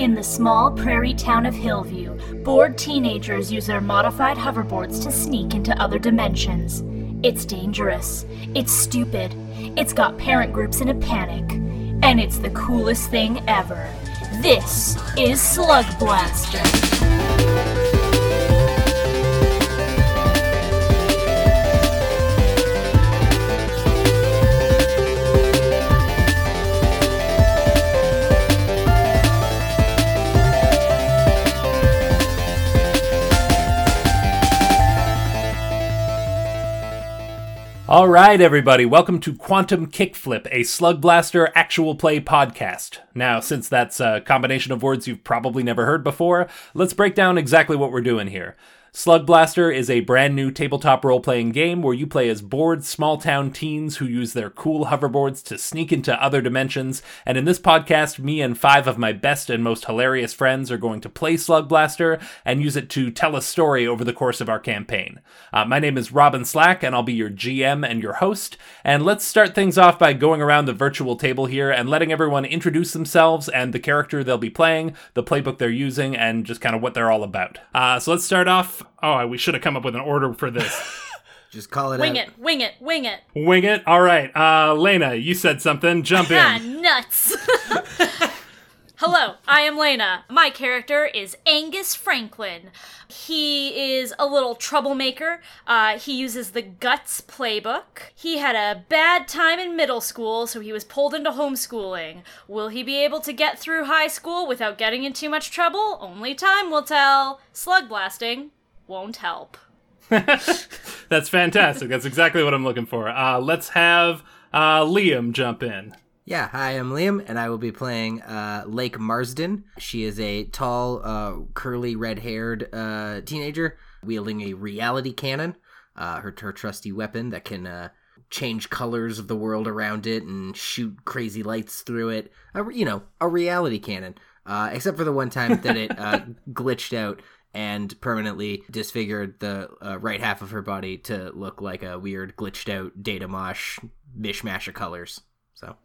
In the small prairie town of Hillview, bored teenagers use their modified hoverboards to sneak into other dimensions. It's dangerous. It's stupid. It's got parent groups in a panic. And it's the coolest thing ever. This is Slug Blaster. All right, everybody, welcome to Quantum Kickflip, a Slug Blaster actual play podcast. Now, since that's a combination of words you've probably never heard before, let's break down exactly what we're doing here. Slug Blaster is a brand new tabletop role playing game where you play as bored small town teens who use their cool hoverboards to sneak into other dimensions. And in this podcast, me and five of my best and most hilarious friends are going to play Slug Blaster and use it to tell a story over the course of our campaign. Uh, my name is Robin Slack, and I'll be your GM and your host. And let's start things off by going around the virtual table here and letting everyone introduce themselves and the character they'll be playing, the playbook they're using, and just kind of what they're all about. Uh, so let's start off Oh, we should have come up with an order for this. Just call it Wing out. it, wing it, wing it. Wing it. All right. Uh, Lena, you said something. Jump Ah, in. nuts. Hello, I am Lena. My character is Angus Franklin. He is a little troublemaker. Uh, he uses the Guts playbook. He had a bad time in middle school, so he was pulled into homeschooling. Will he be able to get through high school without getting in too much trouble? Only time will tell. Slug blasting won't help. That's fantastic. That's exactly what I'm looking for. Uh, let's have uh, Liam jump in. Yeah, hi, I'm Liam, and I will be playing uh, Lake Marsden. She is a tall, uh, curly, red-haired uh, teenager wielding a reality cannon, uh, her, her trusty weapon that can uh, change colors of the world around it and shoot crazy lights through it. A, you know, a reality cannon. Uh, except for the one time that it uh, glitched out and permanently disfigured the uh, right half of her body to look like a weird glitched out data mosh mishmash of colors. So,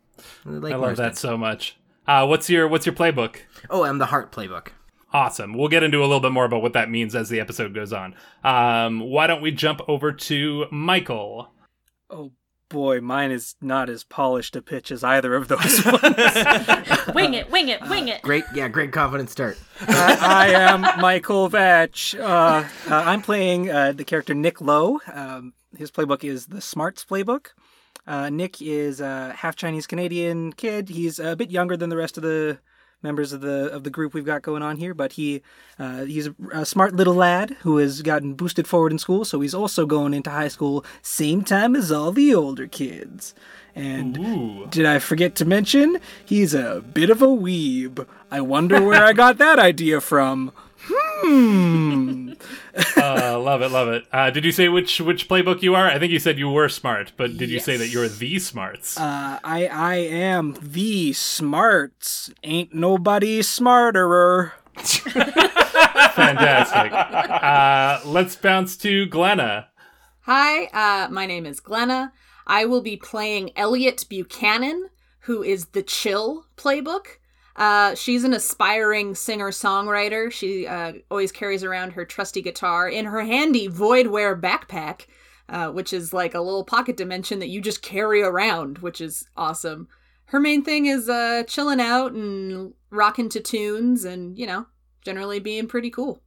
Lake I love Marsden. that so much. Uh, what's your What's your playbook? Oh, I'm the Heart playbook. Awesome. We'll get into a little bit more about what that means as the episode goes on. Um, why don't we jump over to Michael? Oh boy, mine is not as polished a pitch as either of those ones. Wing it, wing it, wing it. Great, yeah, great confident start. uh, I am Michael Vetch. Uh, uh, I'm playing uh, the character Nick Lowe. Um, his playbook is the Smarts playbook. Uh, Nick is a half Chinese Canadian kid. He's a bit younger than the rest of the members of the of the group we've got going on here, but he uh, he's a, a smart little lad who has gotten boosted forward in school. So he's also going into high school same time as all the older kids. And Ooh. did I forget to mention he's a bit of a weeb? I wonder where I got that idea from. Hmm. uh, love it, love it. Uh, did you say which which playbook you are? I think you said you were smart, but did you say that you're the smarts? Uh, I I am the smarts. Ain't nobody smarterer. Fantastic. uh, let's bounce to Glenna. Hi, uh, my name is Glenna. I will be playing Elliot Buchanan, who is the Chill playbook. Uh, she's an aspiring singer songwriter. She uh, always carries around her trusty guitar in her handy Voidware backpack, uh, which is like a little pocket dimension that you just carry around, which is awesome. Her main thing is uh, chilling out and rocking to tunes and, you know, generally being pretty cool.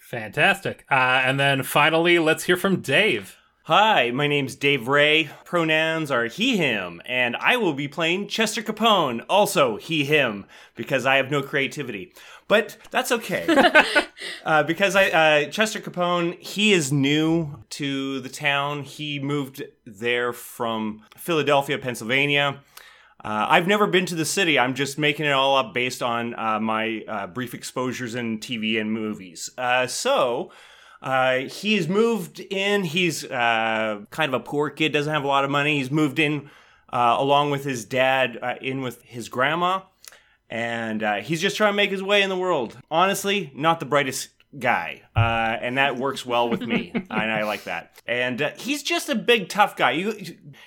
Fantastic. Uh, and then finally, let's hear from Dave. Hi, my name's Dave Ray. Pronouns are he, him, and I will be playing Chester Capone, also he, him, because I have no creativity. But that's okay. uh, because I, uh, Chester Capone, he is new to the town. He moved there from Philadelphia, Pennsylvania. Uh, I've never been to the city. I'm just making it all up based on uh, my uh, brief exposures in TV and movies. Uh, so, uh, he's moved in. He's uh, kind of a poor kid, doesn't have a lot of money. He's moved in uh, along with his dad, uh, in with his grandma, and uh, he's just trying to make his way in the world. Honestly, not the brightest guy, uh, and that works well with me, and I like that. And uh, he's just a big tough guy. You,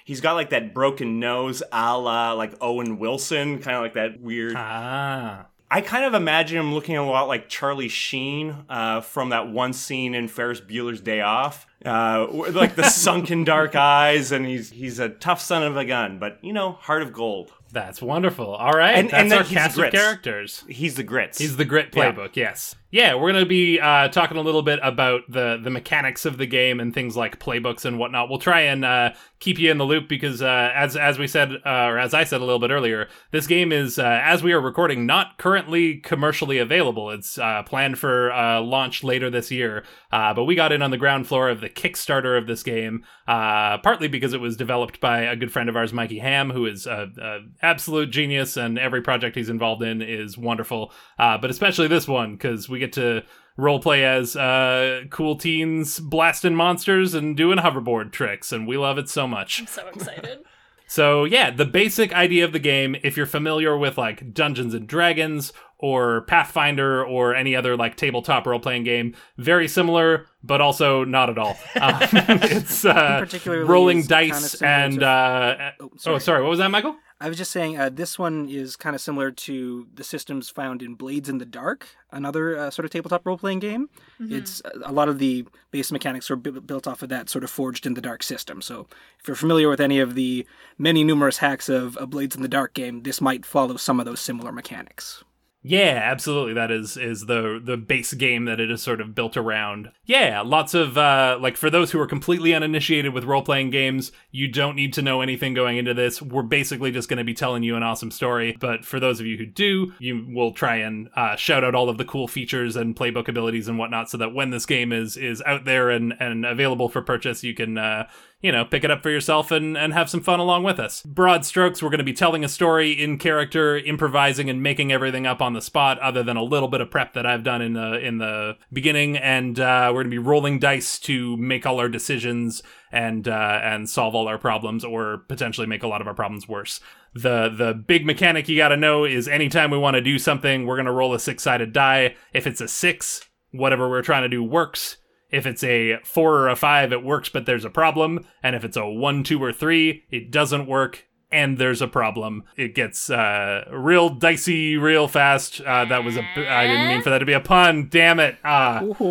he's got like that broken nose, a la like Owen Wilson, kind of like that weird Ah. I kind of imagine him looking a lot like Charlie Sheen uh, from that one scene in Ferris Bueller's Day Off, uh, like the sunken dark eyes, and he's he's a tough son of a gun, but you know, heart of gold. That's wonderful. All right, And- that's and our cast of characters. He's the grits. He's the grit Yeah. playbook. Yes. Yeah, we're gonna be uh, talking a little bit about the the mechanics of the game and things like playbooks and whatnot. We'll try and uh, keep you in the loop because uh, as as we said uh, or as I said a little bit earlier, this game is uh, as we are recording not currently commercially available. It's uh, planned for launch later this year, but we got in on the ground floor of the Kickstarter of this game, partly because it was developed by a good friend of ours, Mikey Hamm, who is a, a absolute genius, and every project he's involved in is wonderful. But especially this one because we get to role play as uh, cool teens blasting monsters and doing hoverboard tricks, and we love it so much. I'm so excited. So yeah, the basic idea of the game, if you're familiar with like Dungeons and Dragons or Pathfinder or any other like tabletop role playing game, very similar, but also not at all. Um, it's uh, Particularly rolling is kinda dice and uh, Oh, oh, sorry. sorry, what was that, Michael? I was just saying, uh, this one is kind of similar to the systems found in Blades in the Dark, another uh, sort of tabletop role playing game. It's uh, a lot of the base mechanics are bu- built off of that sort of Forged in the Dark system. So if you're familiar with any of the many numerous hacks of a Blades in the Dark game, this might follow some of those similar mechanics. Yeah, absolutely. That is is the the base game that it is sort of built around. Yeah, lots of uh like for those who are completely uninitiated with role playing games, you don't need to know anything going into this. We're basically just going to be telling you an awesome story. But for those of you who do, you will try and uh, shout out all of the cool features and playbook abilities and whatnot, so that when this game is is out there and and available for purchase, you can. Uh, you know, pick it up for yourself and, and have some fun along with us. Broad strokes, we're going to be telling a story in character, improvising and making everything up on the spot, other than a little bit of prep that I've done in the in the beginning. And uh, we're going to be rolling dice to make all our decisions and uh, and solve all our problems, or potentially make a lot of our problems worse. The the big mechanic you got to know is anytime we want to do something, we're going to roll a six sided die. If it's a six, whatever we're trying to do works. If it's a four or a five, it works, but there's a problem. And if it's a one, two, or three, it doesn't work and there's a problem. It gets uh, real dicey real fast. Uh, that was a. I didn't mean for that to be a pun. Damn it. Ah, I've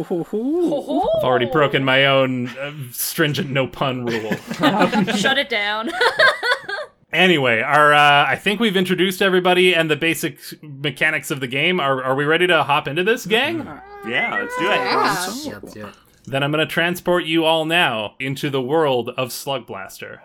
already broken my own uh, stringent no pun rule. Shut it down. Anyway, our uh, I think we've introduced everybody and the basic mechanics of the game. Are, are we ready to hop into this, gang? yeah, let's do it. Yeah. Yeah, let's do it. Then I'm going to transport you all now into the world of Slug Blaster.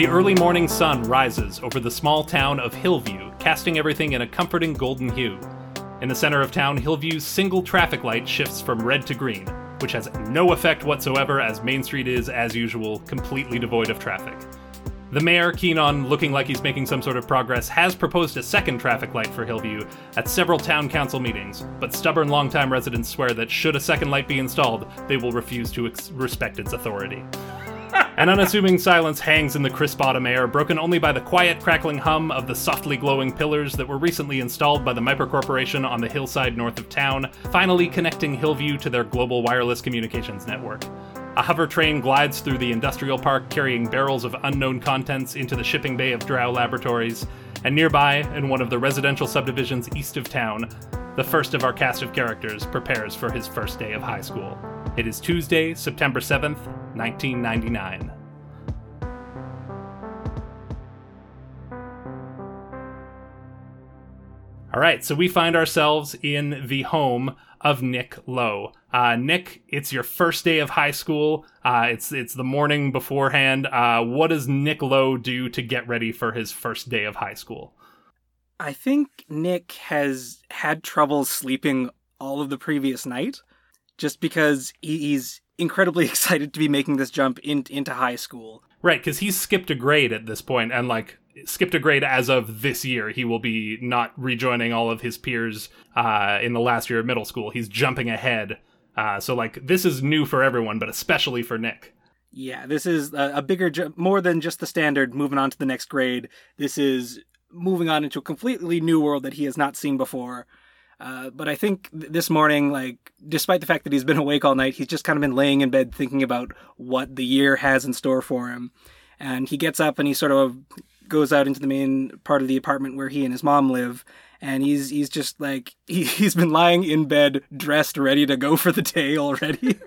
The early morning sun rises over the small town of Hillview, casting everything in a comforting golden hue. In the center of town, Hillview's single traffic light shifts from red to green, which has no effect whatsoever as Main Street is, as usual, completely devoid of traffic. The mayor, keen on looking like he's making some sort of progress, has proposed a second traffic light for Hillview at several town council meetings, but stubborn longtime residents swear that should a second light be installed, they will refuse to ex- respect its authority. An unassuming silence hangs in the crisp autumn air, broken only by the quiet, crackling hum of the softly glowing pillars that were recently installed by the Myper Corporation on the hillside north of town, finally connecting Hillview to their global wireless communications network. A hover train glides through the industrial park carrying barrels of unknown contents into the shipping bay of Drow Laboratories, and nearby, in one of the residential subdivisions east of town, the first of our cast of characters prepares for his first day of high school. It is Tuesday, September 7th, 1999. All right, so we find ourselves in the home of Nick Lowe. Uh, Nick, it's your first day of high school. Uh, it's it's the morning beforehand. Uh, what does Nick Lowe do to get ready for his first day of high school? I think Nick has had trouble sleeping all of the previous night just because he- he's incredibly excited to be making this jump in- into high school. Right, because he's skipped a grade at this point, and like skipped a grade as of this year. He will be not rejoining all of his peers uh, in the last year of middle school. He's jumping ahead. Uh, so like this is new for everyone, but especially for Nick. Yeah, this is a, a bigger, ju- more than just the standard moving on to the next grade. This is moving on into a completely new world that he has not seen before. Uh, but I think th- this morning, like, despite the fact that he's been awake all night, he's just kind of been laying in bed thinking about what the year has in store for him. And he gets up and he sort of goes out into the main part of the apartment where he and his mom live. And he's he's just like he, he's been lying in bed, dressed, ready to go for the day already.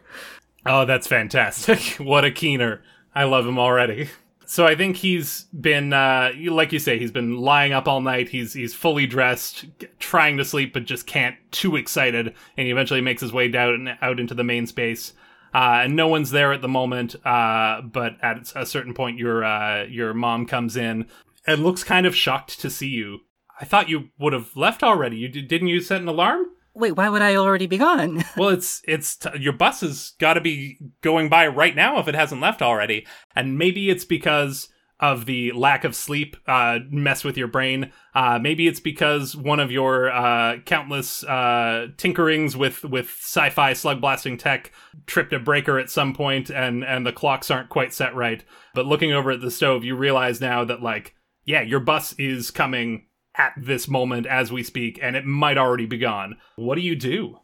Oh, that's fantastic. what a keener. I love him already. So I think he's been, uh, like you say, he's been lying up all night. He's he's fully dressed, trying to sleep, but just can't. Too excited, and he eventually makes his way down out into the main space. Uh, and no one's there at the moment. Uh, but at a certain point, your uh, your mom comes in and looks kind of shocked to see you. I thought you would have left already. You did, didn't you set an alarm? Wait, why would I already be gone? Well, it's it's t- your bus has got to be going by right now if it hasn't left already, and maybe it's because of the lack of sleep uh, mess with your brain. Uh, maybe it's because one of your uh, countless uh, tinkerings with with sci-fi slug blasting tech tripped a breaker at some point, and and the clocks aren't quite set right. But looking over at the stove, you realize now that like yeah, your bus is coming at this moment as we speak, and it might already be gone. What do you do?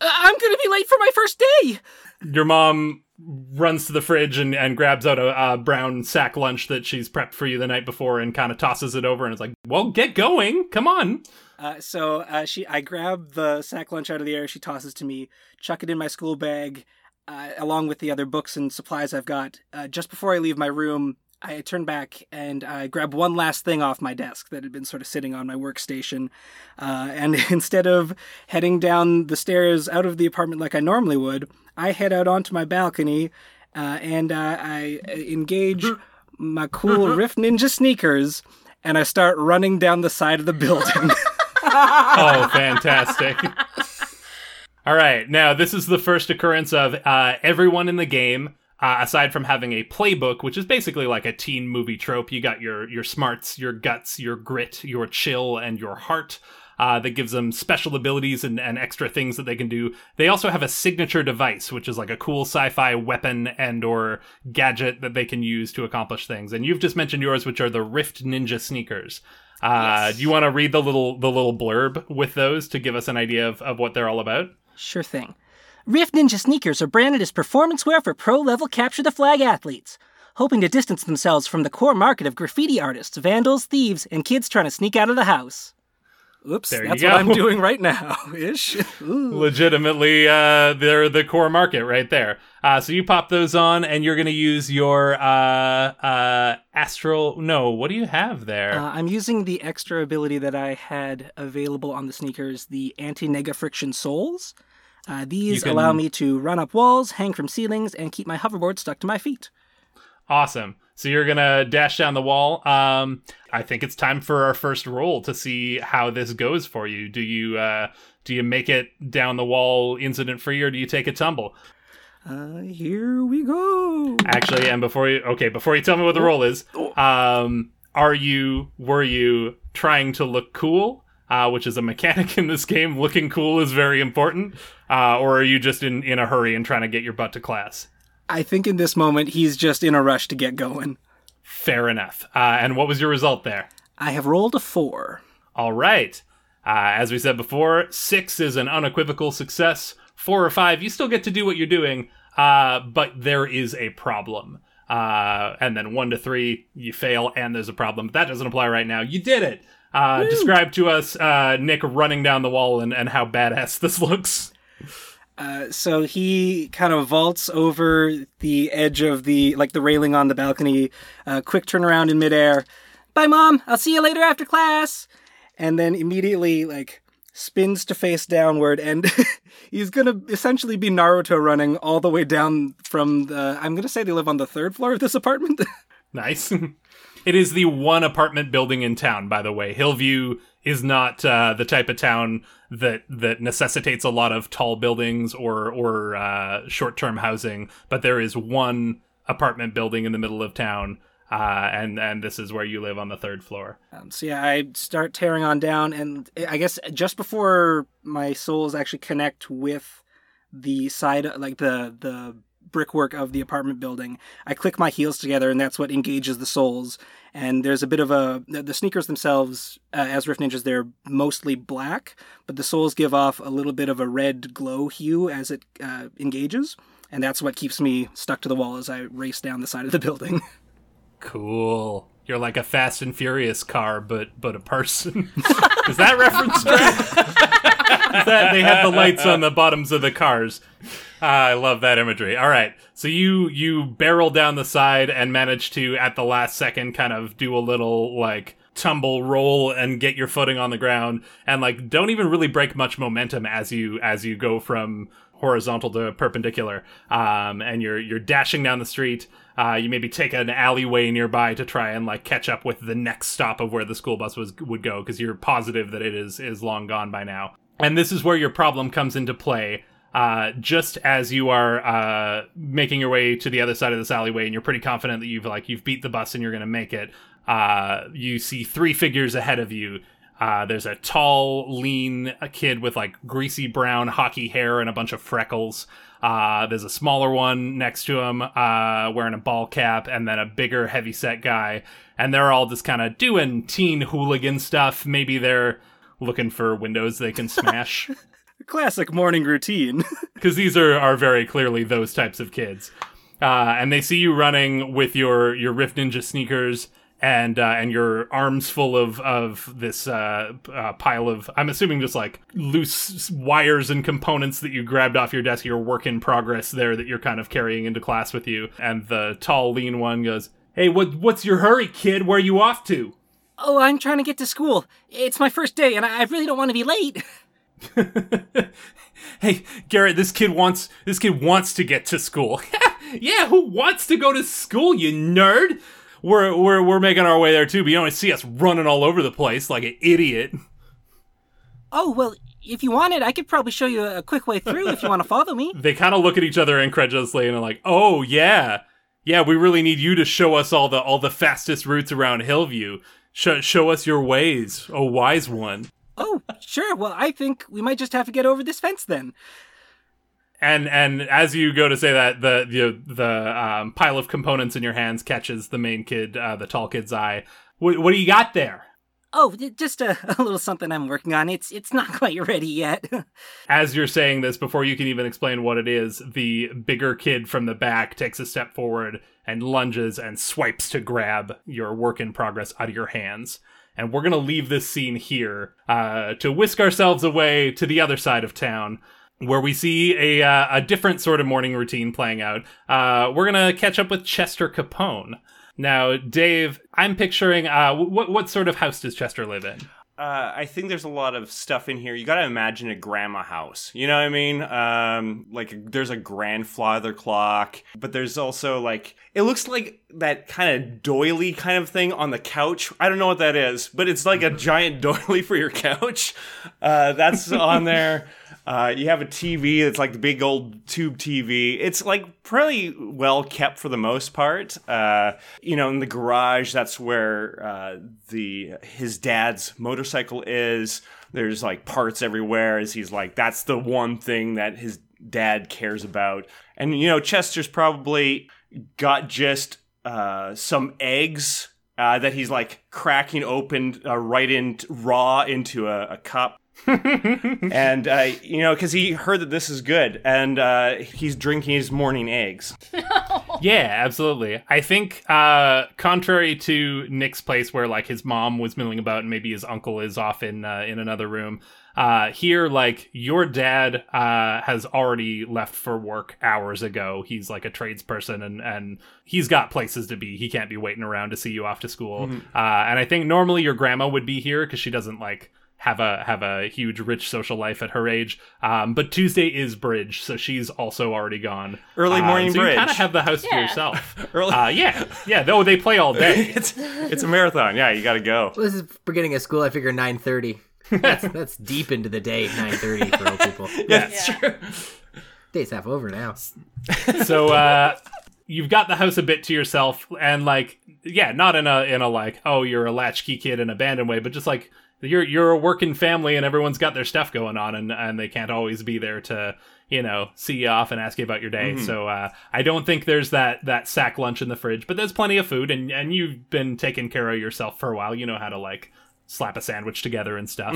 Uh, I'm gonna be late for my first day. your mom runs to the fridge and, and grabs out a, a brown sack lunch that she's prepped for you the night before and kind of tosses it over and is like, "Well, get going, come on." Uh, so uh, she, I grab the sack lunch out of the air. She tosses to me, chuck it in my school bag, uh, along with the other books and supplies I've got. Uh, just before I leave my room, I turn back and I grab one last thing off my desk that had been sort of sitting on my workstation. Uh, and instead of heading down the stairs out of the apartment like I normally would, I head out onto my balcony uh, and uh, I engage my cool Rift Ninja sneakers and I start running down the side of the building. Oh, fantastic. All right, now this is the first occurrence of uh, everyone in the game. Uh, aside from having a playbook, which is basically like a teen movie trope, you got your your smarts, your guts, your grit, your chill, and your heart. Uh, that gives them special abilities and, and extra things that they can do. They also have a signature device, which is like a cool sci-fi weapon and or gadget that they can use to accomplish things. And you've just mentioned yours, which are the Rift Ninja sneakers. Uh, Yes. Do you want to read the little the little blurb with those to give us an idea of, of what they're all about? Sure thing. Rift Ninja sneakers are branded as performance wear for pro level capture the flag athletes, hoping to distance themselves from the core market of graffiti artists, vandals, thieves, and kids trying to sneak out of the house. Oops, There that's what I'm doing right now, ish. Legitimately uh they're the core market right there uh so you pop those on and you're gonna use your uh uh astral no what do you have there Uh, I'm using the extra ability that I had available on the sneakers, the anti-nega friction soles. Uh, these can- allow me to run up walls, hang from ceilings, and keep my hoverboard stuck to my feet. awesome. So you're gonna dash down the wall. Um i think it's time for our first roll to see how this goes for you. Do you uh do you make it down the wall incident free or do you take a tumble? Uh, here we go. actually and before you okay before you tell me what the roll is um are you were you trying to look cool uh, which is a mechanic in this game. Looking cool is very important. Uh, or are you just in, in a hurry and trying to get your butt to class? I think in this moment he's just in a rush to get going. fair enough. Uh, and what was your result there? I have rolled a four. all right. Uh, as we said before six is an unequivocal success. Four or five you still get to do what you're doing uh, but there is a problem. Uh, and then one to three you fail and there's a problem. But that doesn't apply right now. You did it uh, describe to us uh, nick running down the wall and, and how badass this looks Uh, so he kind of vaults over the edge of the like the railing on the balcony. Uh, quick turnaround in midair. Bye, mom. I'll see you later after class. And then immediately like spins to face downward, and he's gonna essentially be Naruto running all the way down from the. I'm gonna say they live on the third floor of this apartment. Nice. it is the one apartment building in town, by the way. Hillview is not uh, the type of town that that necessitates a lot of tall buildings or or uh, short term housing, but there is one apartment building in the middle of town. Uh, and and this is where you live on the third floor. Um, so yeah, I start tearing on down, and I guess just before my soles actually connect with the side, like the the brickwork of the apartment building. I click my heels together, and that's what engages the soles. And there's a bit of a the sneakers themselves, uh, as Rift Ninjas, they're mostly black, but the soles give off a little bit of a red glow hue as it uh, engages, and that's what keeps me stuck to the wall as I race down the side of the building. Cool. You're like a Fast and Furious car, but but a person. Is that reference that they have the lights on the bottoms of the cars? Ah, I love that imagery. All right, so you you barrel down the side and manage to at the last second kind of do a little like tumble roll and get your footing on the ground. And like don't even really break much momentum as you as you go from horizontal to perpendicular. Um, and you're you're dashing down the street. Uh, you maybe take an alleyway nearby to try and like catch up with the next stop of where the school bus was would go because you're positive that it is is long gone by now. And this is where your problem comes into play uh, just as you are uh, making your way to the other side of this alleyway and you're pretty confident that you've like you've beat the bus and you're going to make it uh, you see three figures ahead of you uh, there's a tall, lean kid with like greasy brown hockey hair and a bunch of freckles. Uh, there's a smaller one next to him, uh, wearing a ball cap, and then a bigger, heavy-set guy. And they're all just kind of doing teen hooligan stuff. Maybe they're looking for windows they can smash. Classic morning routine. because these are are very clearly those types of kids. Uh, and they see you running with your your Rift Ninja sneakers and uh, and your arms full of of this uh, uh, pile of I'm assuming just like loose wires and components that you grabbed off your desk. Your work in progress there that you're kind of carrying into class with you. And the tall, lean one goes, "Hey, what what's your hurry, kid? Where are you off to?" oh, I'm trying to get to school. It's my first day, and I I really don't want to be late. hey garrett this kid wants this kid wants to get to school. Yeah who wants to go to school you nerd? We're we're we're making our way there too but you don't see us running all over the place like an idiot. Oh, well, if you wanted, I could probably show you a quick way through if you want to follow me. they kind of look at each other incredulously and are like oh yeah. Yeah we really need you to show us all the all the fastest routes around hillview. Show, show us your ways oh wise one Oh, sure. Well, I think we might just have to get over this fence then. and and as you go to say that the the the um, pile of components in your hands catches the main kid uh, the tall kid's eye what, what do you got there Oh, just a, a little something I'm working on. It's it's not quite ready yet. as you're saying this before you can even explain what it is the bigger kid from the back takes a step forward and lunges and swipes to grab your work in progress out of your hands and we're to leave this scene here uh, to whisk ourselves away to the other side of town where we see a, uh, a different sort of morning routine playing out. Uh, we're to catch up with Chester Capone. Now, Dave, I'm picturing uh, what what sort of house does Chester live in? Uh, I think there's a lot of stuff in here. You got to imagine a grandma house. You know what I mean? Um, like there's a grandfather clock, but there's also like it looks like that kind of doily kind of thing on the couch. I don't know what that is, but it's like a giant doily for your couch. Uh, that's on there. Uh, you have a TV that's like the big old tube TV. It's like pretty well kept for the most part. Uh, you know, in the garage, that's where uh, the his dad's motorcycle is. There's like parts everywhere. As he's like, that's the one thing that his dad cares about. And you know, Chester's probably got just uh, some eggs. Uh, that he's like cracking open uh, right in raw into a, a cup and uh, you know because he heard that this is good and uh, he's drinking his morning eggs Yeah, absolutely. I think, uh, contrary to Nick's place, where like his mom was milling about and maybe his uncle is off in uh, in another room, uh, here like your dad uh, has already left for work hours ago. He's like a tradesperson and and he's got places to be. He can't be waiting around to see you off to school. Uh, and I think normally your grandma would be here because she doesn't like have a have a huge rich social life at her age. Um, but Tuesday is bridge, so she's also already gone. Early Uh, morning so You bridge. kind of have the house to yourself. Early- Uh, yeah, yeah. Though they play all day. it's it's a marathon yeah you gotta go Well, this is beginning of school. I figure nine thirty. That's that's deep into the day. Nine thirty for old people. Yeah. Yeah. Day's half over now. so uh you've got the house a bit to yourself and like yeah not in a in a like oh you're a latchkey kid in a abandoned way but just like you're you're a working family and everyone's got their stuff going on and and they can't always be there to you know see you off and ask you about your day. So uh, I don't think there's that that sack lunch in the fridge, but there's plenty of food and and you've been taking care of yourself for a while. You know how to like slap a sandwich together and stuff,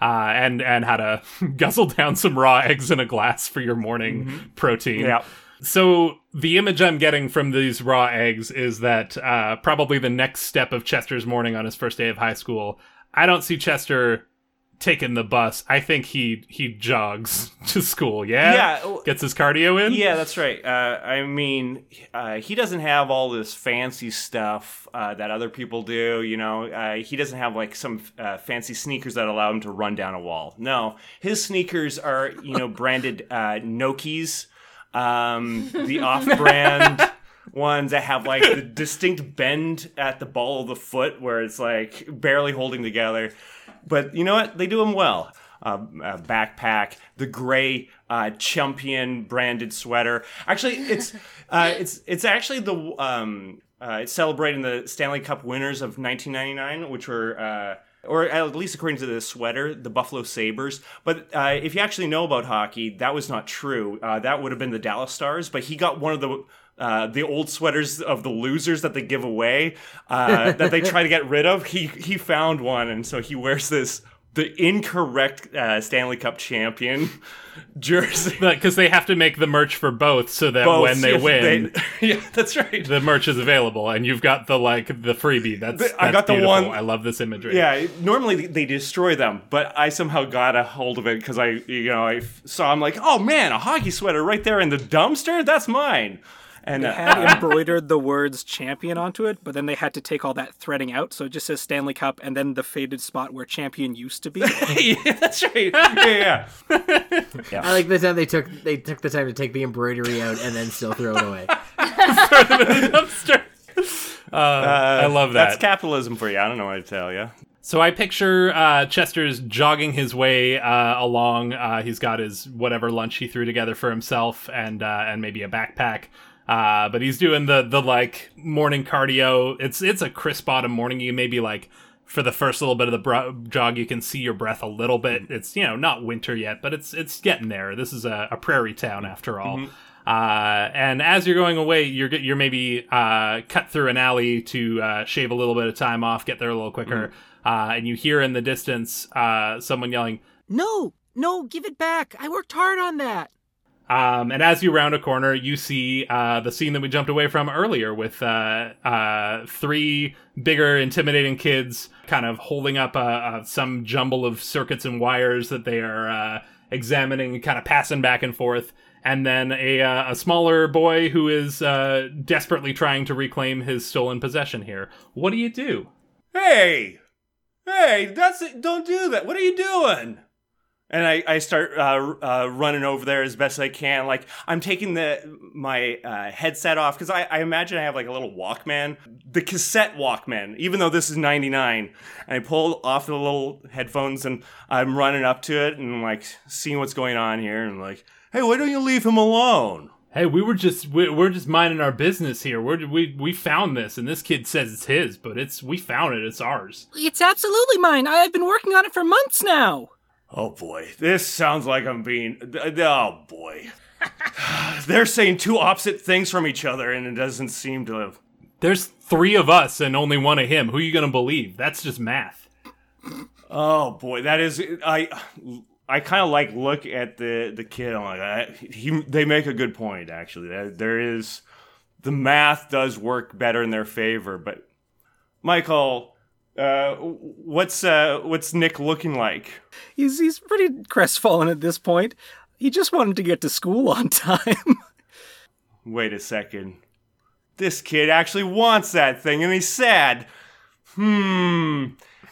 uh, and and how to guzzle down some raw eggs in a glass for your morning protein. Yeah. So the image I'm getting from these raw eggs is that uh, probably the next step of Chester's morning on his first day of high school. I don't see Chester taking the bus. I think he he jogs to school. Yeah, Yeah, gets his cardio in. Yeah, that's right. Uh, I mean, uh, he doesn't have all this fancy stuff uh, that other people do. You know, uh, he doesn't have like some uh, fancy sneakers that allow him to run down a wall. No, his sneakers are you know branded uh, Nokis, um, the off-brand. Ones that have like the distinct bend at the ball of the foot where it's like barely holding together. But you know what? They do them well. Uh, uh, backpack, the gray uh, champion branded sweater. Actually, it's uh, it's it's actually the um, uh, it's celebrating the Stanley Cup winners of 1999, which were. Uh, or at least according to the sweater, the Buffalo Sabres. But uh, if you actually know about hockey, that was not true. Uh, that would have been the Dallas Stars. But he got one of the uh, the old sweaters of the losers that they give away, uh, that they try to get rid of. He he found one, and so he wears this the incorrect uh, Stanley Cup champion jersey. because they have to make the merch for both, so that Both, when they win, yeah, that's right. the merch is available, and you've got the like the freebie. That's, The- I that's got the one- I love this imagery. Yeah, normally they destroy them, but I somehow got a hold of it because I, you know, I saw. I'm like, oh man, a hockey sweater right there in the dumpster. That's mine. And uh, had embroidered the words champion onto it, but then they had to take all that threading out, so it just says Stanley Cup and then the faded spot where champion used to be. yeah, that's right. Yeah, yeah. I like the time they took they took the time to take the embroidery out and then still throw it away. dumpster. Uh, I love that. That's capitalism for you. I don't know what to tell you. So I picture uh, Chester's jogging his way uh, along. Uh, he's got his whatever lunch he threw together for himself, and uh, and maybe a backpack. Uh, but he's doing the the like morning cardio. It's it's a crisp autumn morning. You maybe like for the first little bit of the bro- jog, you can see your breath a little bit. It's you know not winter yet, but it's it's getting there. This is a, a prairie town after all. Uh, and as you're going away, you're you're maybe uh, cut through an alley to uh, shave a little bit of time off, get there a little quicker, uh, and you hear in the distance uh, someone yelling. no, no, give it back. I worked hard on that. Um, and as you round a corner, you see uh, the scene that we jumped away from earlier with uh, uh, three bigger, intimidating kids kind of holding up uh, uh, some jumble of circuits and wires that they are uh, examining kind of passing back and forth. And then a, a smaller boy who is desperately trying to reclaim his stolen possession here. What do you do? Hey, hey, that's it. Don't do that. What are you doing? And I, I start uh, uh, running over there as best I can. Like I'm taking the my uh, headset off because I, I imagine I have like a little Walkman, the cassette Walkman. Even though this is '99, and I pull off the little headphones and I'm running up to it and like seeing what's going on here and like, hey, why don't you leave him alone? Hey, we were just we, we're just minding our business here. We're, we we found this, and this kid says it's his, but it's we found it. It's ours. It's absolutely mine. I've been working on it for months now. Oh boy, this sounds like I'm being. Oh boy. They're saying two opposite things from each other, and it doesn't seem to. Have There's three of us and only one of him. Who are you gonna believe? That's just math. Oh boy, that is. I. I kind of like look at the the kid. I'm like, I, he. They make a good point actually. There- There is, the math does work better in their favor. But Michael, uh, what's uh, what's Nick looking like? He's he's pretty crestfallen at this point. He just wanted to get to school on time. Wait a second. This kid actually wants that thing and he's sad. Hmm.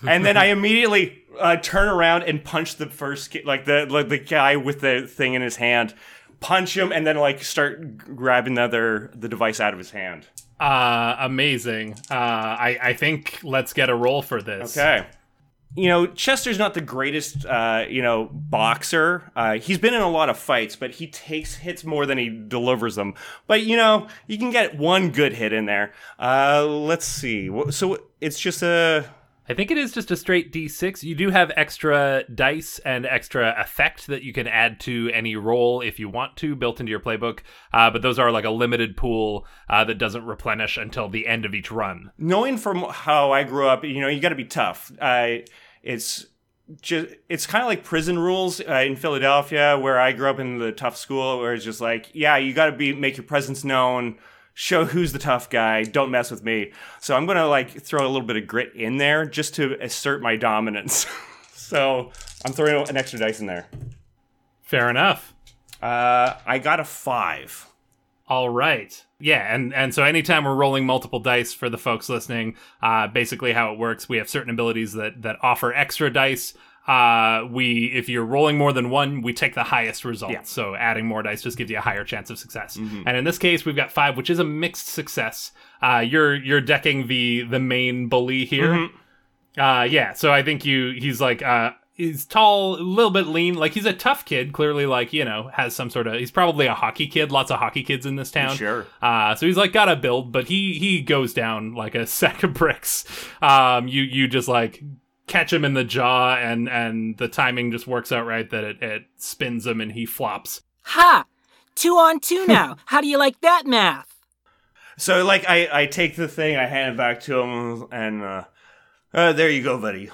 And then I immediately uh, turn around and punch the first kid, like the like the guy with the thing in his hand. Punch him and then like start grabbing the other the device out of his hand. Uh, amazing. Uh, I I think let's get a roll for this. Okay. You know, Chester's not the greatest, uh, you know, boxer. Uh, he's been in a lot of fights, but he takes hits more than he delivers them. But you know, you can get one good hit in there. Uh, let's see. So it's just a I think it is just a straight d6. You do have extra dice and extra effect that you can add to any roll if you want to, built into your playbook. Uh, but those are like a limited pool uh, that doesn't replenish until the end of each run. Knowing from how I grew up, you know, you got to be tough. I it's just it's kind of like prison rules uh, in Philadelphia, where I grew up in the tough school, where it's just like, yeah, you got to be make your presence known show who's the tough guy. Don't mess with me. So I'm gonna like throw a little bit of grit in there just to assert my dominance. so I'm throwing an extra dice in there. Fair enough. Uh, I got a five. All right. Yeah, and and so anytime we're rolling multiple dice for the folks listening, uh, basically how it works, we have certain abilities that that offer extra dice. Uh, we if you're rolling more than one, we take the highest result. Yeah. So adding more dice just gives you a higher chance of success. And in this case, we've got five, which is a mixed success. Uh, you're you're decking the the main bully here. Uh, yeah. So I think you he's like uh he's tall, a little bit lean. Like he's a tough kid. Clearly, like you know, has some sort of. He's probably a hockey kid. Lots of hockey kids in this town. Sure. Uh, so he's like got a build, but he he goes down like a sack of bricks. Um, you you just like catch him in the jaw, and and the timing just works out right that it it spins him and he flops. Ha! Two on two now. How do you like that math? So like I I take the thing, I hand it back to him, and uh, uh there you go, buddy.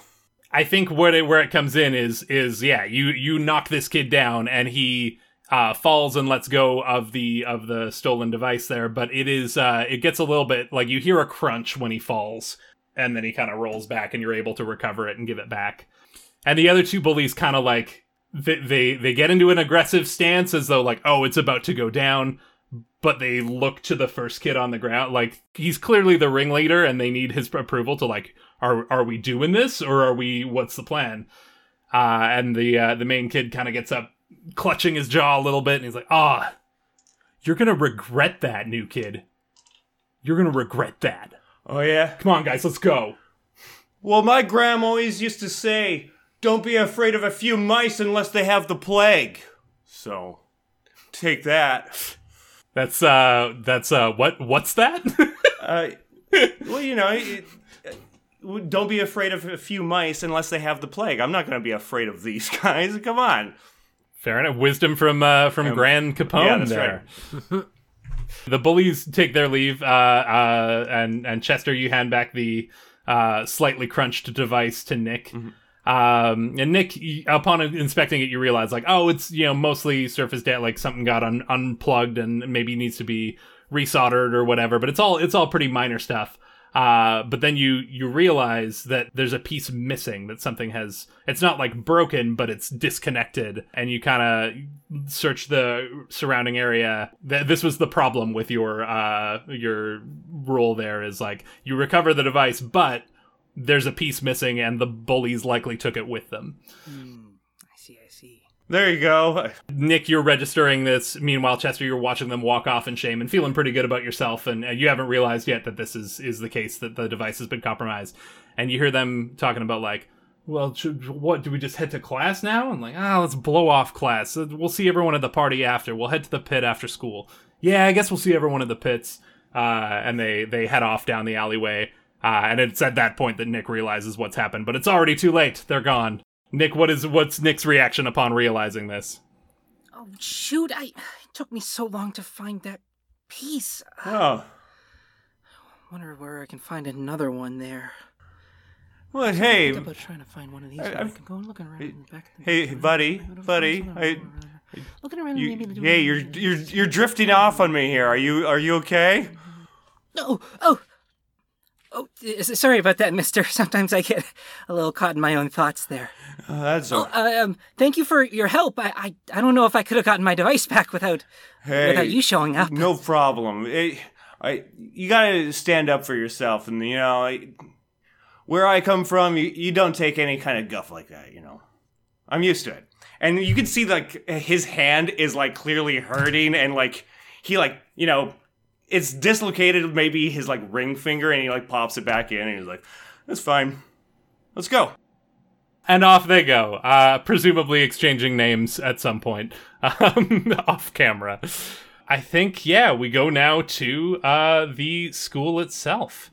I think what it, where it comes in is is yeah, you you knock this kid down and he uh, falls and lets go of the of the stolen device there, but it is uh, it gets a little bit like you hear a crunch when he falls, and then he kind of rolls back, and you're able to recover it and give it back. And the other two bullies kind of like they, they they get into an aggressive stance as though like oh it's about to go down, but they look to the first kid on the ground like he's clearly the ringleader and they need his approval to like are are we doing this or are we what's the plan? Uh and the uh the main kid kind of gets up clutching his jaw a little bit and he's like ah you're gonna regret that new kid. You're gonna regret that Oh yeah. come on guys let's go Well, my grandma always used to say, "Don't be afraid of a few mice unless they have the plague." So, take that. that's uh that's uh what what's that Uh, well, you know, it, uh, don't be afraid of a few mice unless they have the plague. I'm not going to be afraid of these guys. Come on. Fair enough. Wisdom from uh, from Grand Capone yeah, there. the bullies take their leave, uh, uh, and and Chester, you hand back the uh, slightly crunched device to Nick. Um, and Nick, upon inspecting it, you realize like, oh, it's you know mostly surface debt, like something got un- unplugged and maybe needs to be resoldered or whatever. But it's all it's all pretty minor stuff. Uh, but then you you realize that there's a piece missing that something has it's not like broken but it's disconnected and you kind of search the surrounding area Th- this was the problem with your uh your rule there is like you recover the device but there's a piece missing and the bullies likely took it with them see. There you go. Nick, you're registering this. Meanwhile, Chester, you're watching them walk off in shame and feeling pretty good about yourself. And, and you haven't realized yet that this is is the case that the device has been compromised. And you hear them talking about like, well, what do we just head to class now? And like, ah, let's blow off class. We'll see everyone at the party after. We'll head to the pit after school. Yeah, I guess we'll see everyone at the pits. Uh, and they they head off down the alleyway. Uh, and it's at that point that Nick realizes what's happened, but it's already too late. They're gone. Nick, what is what's Nick's reaction upon realizing this? Oh, shoot. I, it took me so long to find that piece. I Oh. wonder where I can find another one there. Well, hey, Think about trying to find one of these. I- where I, can go and looking around and back. in the- hey, buddy, buddy, I- looking around. you, maybe hey, you're you're you're drifting off on me here. Are you are you okay? Oh, oh, oh! Sorry about that, Mister. Sometimes I get a little caught in my own thoughts there. Uh, that's Oh, uh, um, thank you for your help. I, I, I don't know if I could have gotten my device back without, Hey, without you showing up. no problem. Eh, I you gotta stand up for yourself, and you know, I, where I come from, you, you don't take any kind of guff like that. You know, I'm used to it, and you can see like his hand is like clearly hurting, and like he like you know, it's dislocated, maybe his like ring finger, and he like pops it back in, and he's like, "That's fine, let's go." And off they go, uh, presumably exchanging names at some point um, off camera. I think, yeah, we go now to uh, the school itself.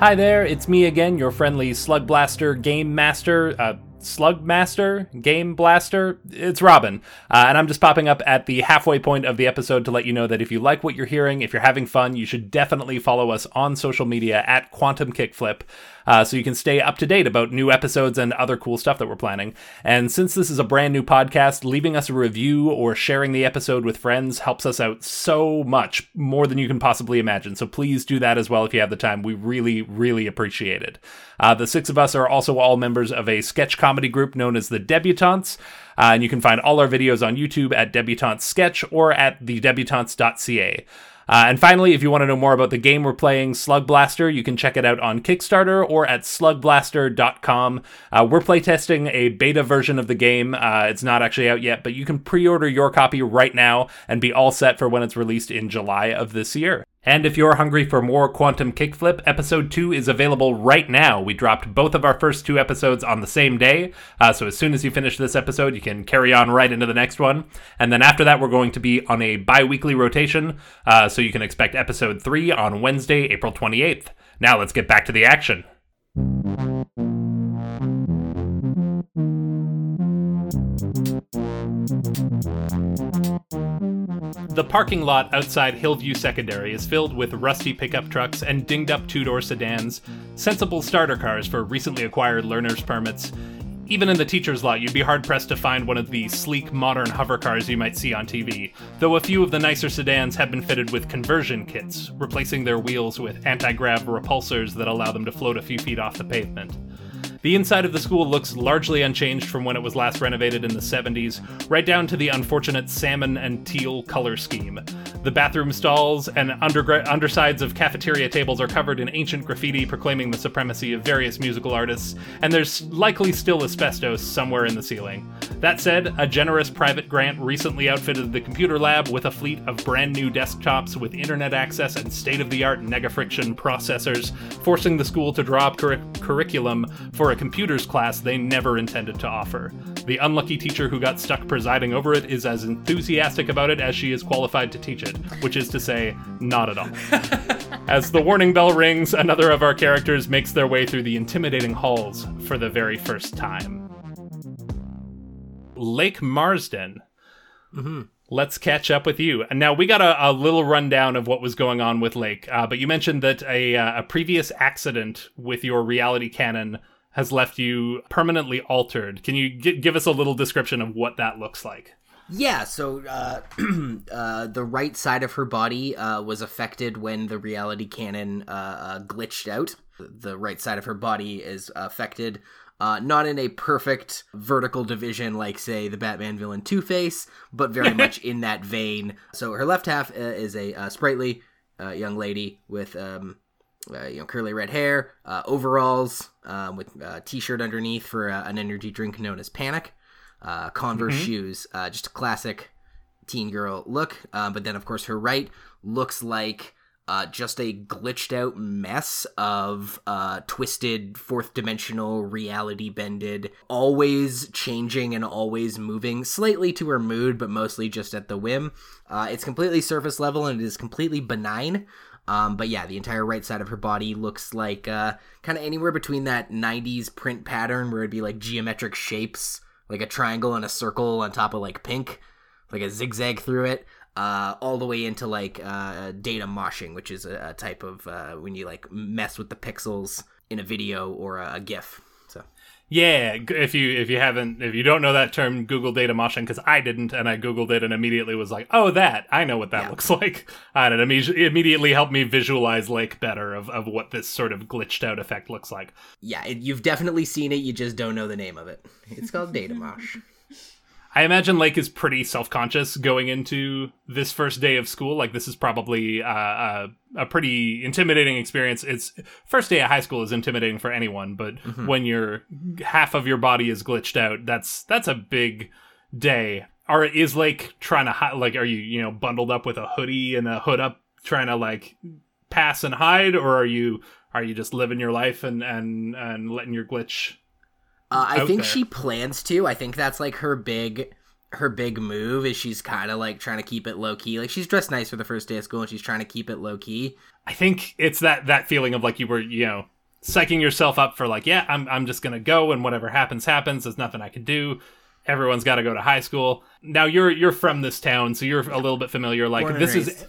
Hi there, it's me again, your friendly Slug Blaster Game Master. Uh, Slug Master, Game Blaster. It's Robin. Uh, and I'm just popping up at the halfway point of the episode to let you know that if you like what you're hearing, if you're having fun, you should definitely follow us on social media at Quantum Kickflip uh, so you can stay up to date about new episodes and other cool stuff that we're planning. And since this is a brand new podcast, leaving us a review or sharing the episode with friends helps us out so much more than you can possibly imagine. So please do that as well if you have the time. We really, really appreciate it. Uh, the six of us are also all members of a sketch comedy group known as the Debutantes. Uh, and you can find all our videos on YouTube at Debutantes Sketch or at thedebutantes.ca. Uh, and finally, if you want to know more about the game we're playing, Slugblaster, you can check it out on Kickstarter or at slugblaster.com. Uh, we're playtesting a beta version of the game. Uh, it's not actually out yet, but you can pre order your copy right now and be all set for when it's released in July of this year. And if you're hungry for more Quantum Kickflip, episode 2 is available right now. We dropped both of our first two episodes on the same day, uh, so as soon as you finish this episode, you can carry on right into the next one. And then after that, we're going to be on a bi weekly rotation, uh, so you can expect episode 3 on Wednesday, April 28th. Now let's get back to the action. The parking lot outside Hillview Secondary is filled with rusty pickup trucks and dinged up two door sedans, sensible starter cars for recently acquired learner's permits. Even in the teacher's lot, you'd be hard pressed to find one of the sleek, modern hover cars you might see on TV, though a few of the nicer sedans have been fitted with conversion kits, replacing their wheels with anti grav repulsors that allow them to float a few feet off the pavement. The inside of the school looks largely unchanged from when it was last renovated in the 70s, right down to the unfortunate salmon and teal color scheme. The bathroom stalls and undersides of cafeteria tables are covered in ancient graffiti proclaiming the supremacy of various musical artists, and there's likely still asbestos somewhere in the ceiling. That said, a generous private grant recently outfitted the computer lab with a fleet of brand new desktops with internet access and state of the art negafriction processors, forcing the school to draw up cur- curriculum for a computers class they never intended to offer. The unlucky teacher who got stuck presiding over it is as enthusiastic about it as she is qualified to teach it, which is to say, not at all. as the warning bell rings, another of our characters makes their way through the intimidating halls for the very first time. Lake Marsden. Let's catch up with you. And now we got a, a little rundown of what was going on with Lake, uh, but you mentioned that a, uh, a previous accident with your reality cannon has left you permanently altered. Can you gi- give us a little description of what that looks like? Yeah, so uh, uh, the right side of her body uh, was affected when the reality cannon uh, uh, glitched out. The right side of her body is affected, uh, not in a perfect vertical division like, say, the Batman villain Two Face, but very much in that vein. So her left half uh, is a uh, sprightly uh, young lady with. Um, uh, you know, curly red hair, uh, overalls, um, with a t-shirt underneath for uh, an energy drink known as Panic, uh, Converse shoes, uh, just a classic teen girl look. Uh, but then, of course, her right looks like uh, just a glitched out mess of uh, twisted, fourth dimensional, reality bended, always changing and always moving, slightly to her mood, but mostly just at the whim. Uh, it's completely surface level and it is completely benign. Um, but yeah, the entire right side of her body looks like uh, kind of anywhere between that 90s print pattern where it'd be like geometric shapes, like a triangle and a circle on top of like pink, like a zigzag through it, uh, all the way into like uh, data moshing, which is a, a type of uh, when you like mess with the pixels in a video or a, a GIF. Yeah, if you if you haven't if you don't know that term, Google data mosh because I didn't, and I googled it and immediately was like, oh, that I know what that Yeah. looks like, and it imme- immediately helped me visualize Lake better of of what this sort of glitched out effect looks like. yeah, it, you've definitely seen it. You just don't know the name of it. It's called data mosh. I imagine Lake is pretty self conscious going into this first day of school. Like this is probably uh, a, a pretty intimidating experience. It's first day at high school is intimidating for anyone, but when your half of your body is glitched out, that's that's a big day. Or is Lake trying to hi- like? Are you you know bundled up with a hoodie and a hood up, trying to like pass and hide, or are you are you just living your life and and and letting your glitch? Uh, I think there. she plans to. I think that's like her big her big move is she's kind of like trying to keep it low key. Like she's dressed nice for the first day of school and she's trying to keep it low key. I think it's that that feeling of like you were, you know, psyching yourself up for like, yeah, I'm I'm just gonna go and whatever happens happens. There's nothing I can do. Everyone's got to go to high school. Now you're you're from this town, so you're a little bit familiar. Like this is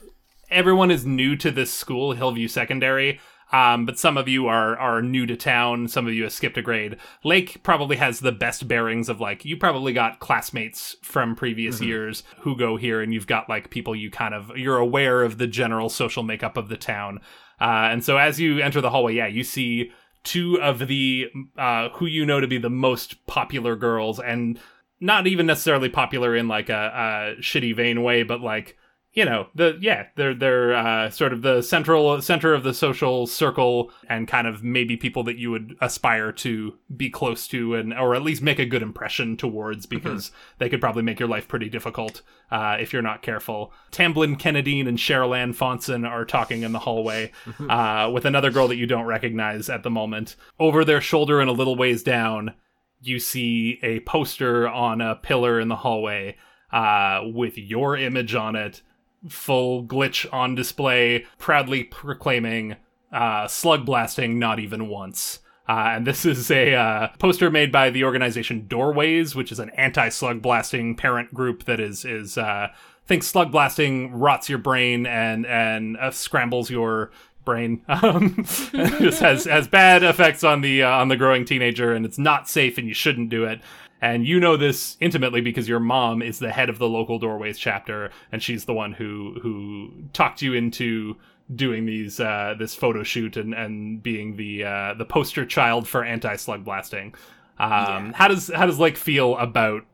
everyone is new to this school, Hillview Secondary. Um, but some of you are are new to town. Some of you have skipped a grade. Lake probably has the best bearings of like you probably got classmates from previous years who go here, and you've got like people you kind of you're aware of the general social makeup of the town. Uh, and so as you enter the hallway, yeah, you see two of the uh, who you know to be the most popular girls, and not even necessarily popular in like a, a shitty vain way, but like you know the yeah they're they're uh, sort of the central center of the social circle and kind of maybe people that you would aspire to be close to and or at least make a good impression towards because they could probably make your life pretty difficult uh, if you're not careful. Tamblin Kennedine and Cheryl Ann Fonson are talking in the hallway uh, with another girl that you don't recognize at the moment. Over their shoulder and a little ways down, you see a poster on a pillar in the hallway uh, with your image on it, full glitch on display, proudly proclaiming uh, slug blasting not even once. Uh, and this is a uh, poster made by the organization Doorways, which is an anti-slug blasting parent group that is is uh, thinks slug blasting rots your brain and and uh, scrambles your brain. Um, just has has bad effects on the uh, on the growing teenager, and it's not safe, and you shouldn't do it. And you know this intimately because your mom is the head of the local Doorways chapter, and she's the one who who talked you into doing these uh, this photo shoot and, and being the uh, the poster child for anti slug blasting. Um, How does how does Lake feel about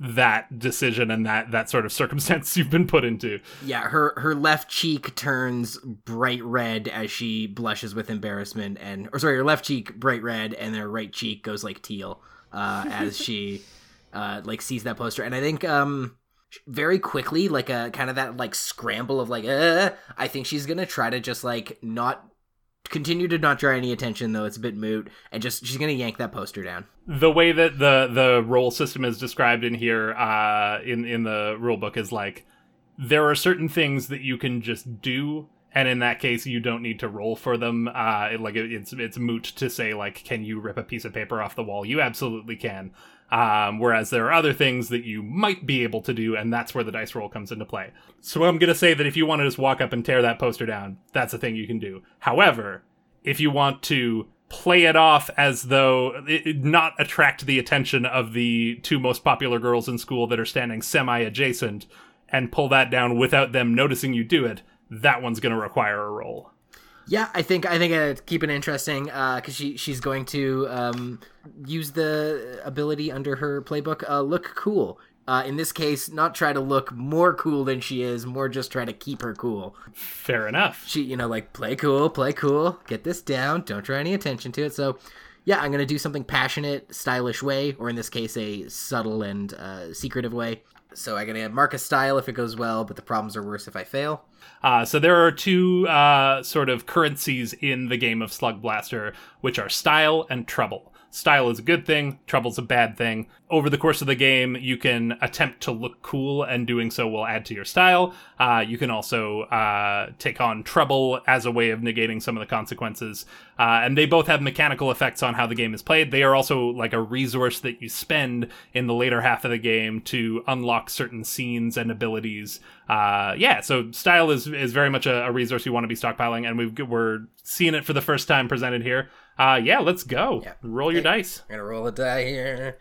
that decision and that that sort of circumstance you've been put into? Yeah, her her left cheek turns bright red as she blushes with embarrassment, and or sorry, her left cheek bright red, and her right cheek goes like teal uh, as she uh, like sees that poster. And I think um very quickly, like a kind of that like scramble of like, uh, I think she's gonna try to just like not continue to not draw any attention though it's a bit moot, and just she's gonna yank that poster down. the way that the the role system is described in here uh in in the rule book is like there are certain things that you can just do and in that case you don't need to roll for them. Uh it, like it, it's it's moot to say like can you rip a piece of paper off the wall? You absolutely can. Um whereas there are other things that you might be able to do and that's where the dice roll comes into play. So i'm gonna say that if you want to just walk up and tear that poster down that's a thing you can do. However if you want to play it off as though it not attract the attention of the two most popular girls in school that are standing semi adjacent and pull that down without them noticing you do it that one's going to require a roll Yeah, I think I think uh, keep it interesting because she she's going to um, use the ability under her playbook. Uh, look cool. Uh, in this case, not try to look more cool than she is, more just try to keep her cool. fair enough She, you know, like play cool, play cool, get this down, don't draw any attention to it. So, yeah, I'm gonna do something passionate, stylish way, or in this case, a subtle and uh, secretive way. So I'm gonna mark a style if it goes well, but the problems are worse if I fail. Uh, so there are two uh, sort of currencies in the game of Slugblaster, which are style and trouble. Style is a good thing, trouble's a bad thing. Over the course of the game, you can attempt to look cool, and doing so will add to your style. Uh, you can also uh, take on trouble as a way of negating some of the consequences. Uh, and they both have mechanical effects on how the game is played. They are also like a resource that you spend in the later half of the game to unlock certain scenes and abilities. Uh, yeah, so style is is very much a, a resource you want to be stockpiling, and we've, we're seeing it for the first time presented here. Uh, yeah, let's go. Yeah. Roll your dice. I'm gonna roll a die here.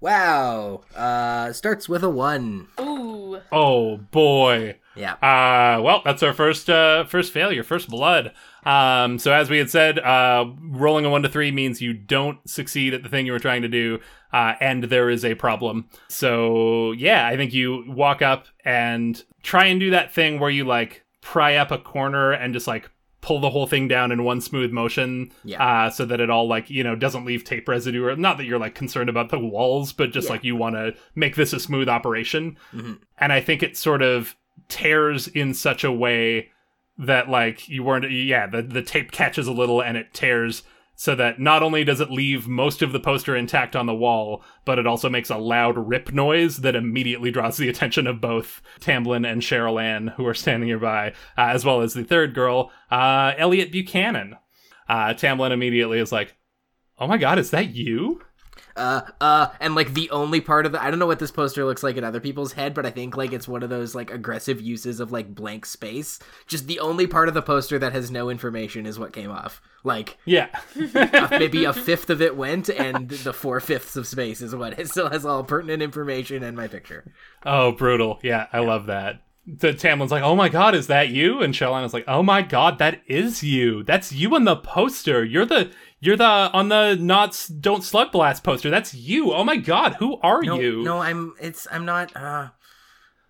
Wow. Uh starts with a one. Ooh. Oh boy. Yeah. Uh, well, that's our first uh, first failure, first blood. Um, so as we had said, uh, rolling a one to three means you don't succeed at the thing you were trying to do, uh, and there is a problem. So yeah, I think you walk up and try and do that thing where you like pry up a corner and just like pull the whole thing down in one smooth motion Yeah. uh, so that it all like you know doesn't leave tape residue or not that you're like concerned about the walls but just Yeah. like you want to make this a smooth operation Mhm. and i think it sort of tears in such a way that like you weren't yeah the, the tape catches a little and it tears so that not only does it leave most of the poster intact on the wall, but it also makes a loud rip noise that immediately draws the attention of both Tamblin and Cheryl Ann, who are standing nearby, uh, as well as the third girl, uh, Elliot Buchanan. Uh, Tamlin immediately is like, "Oh my god, is that you?" Uh uh and like the only part of the i don't know what this poster looks like in other people's head but i think like it's one of those like aggressive uses of like blank space just the only part of the poster that has no information is what came off like Yeah, uh, maybe a fifth of it went and the four fifths of space is what it still has all pertinent information and my picture Oh, brutal. Yeah, I love that. The Tamlin's like, oh my god, is that you? And Shellan is like, oh my god, that is you. That's you on the poster. You're the you're the on the not don't slug blast poster. That's you. Oh my god, who are no you? no i'm it's i'm not uh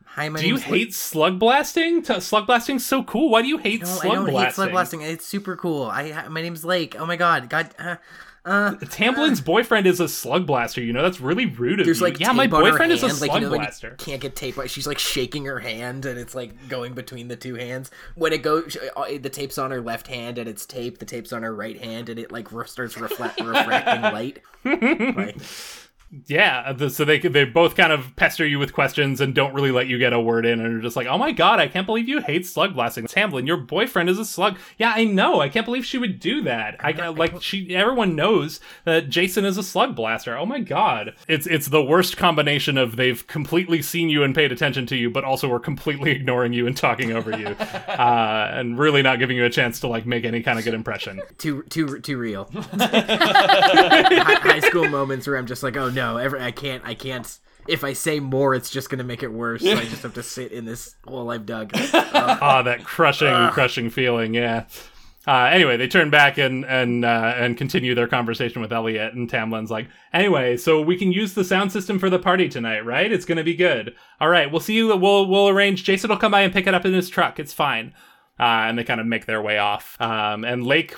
hi my Do you hate slug blasting? T- slug blasting's so cool. Why do you hate no, slug I don't blasting? hate slug blasting. It's super cool. I my name's Lake. Oh my god, God, uh, uh, Tamblin's boyfriend is a slug blaster. You know that's really rude of There's you. like yeah, my boyfriend is a slug like, you know, blaster. can't get tape. She's like shaking her hand, and it's like going between the two hands. When it goes, uh, the tape's on her left hand, and it's tape. The tape's on her right hand, and it like starts reflect refracting light. Like, Yeah, the, so they they both kind of pester you with questions and don't really let you get a word in, and are just like, "Oh my god, I can't believe you hate slug blasting, Tamblin. Your boyfriend is a slug." Yeah, I know. I can't believe she would do that. I like she. Everyone knows that Jason is a slug blaster. Oh my god, it's it's the worst combination of they've completely seen you and paid attention to you, but also are completely ignoring you and talking over you, uh, and really not giving you a chance to like make any kind of good impression. too too too real. high, high school moments where I'm just like, oh no, ever I can't I can't. If I say more, it's just gonna make it worse. So I just have to sit in this hole I've dug. Ah, that crushing, crushing feeling. Yeah. Uh, anyway, they turn back and and uh, and continue their conversation with Elliot. And Tamlin's like, "Anyway, so we can use the sound system for the party tonight, right? It's gonna be good. All right, we'll see you. We'll we'll arrange. Jason will come by and pick it up in his truck. It's fine." Uh, and they kind of make their way off. Um, and Lake,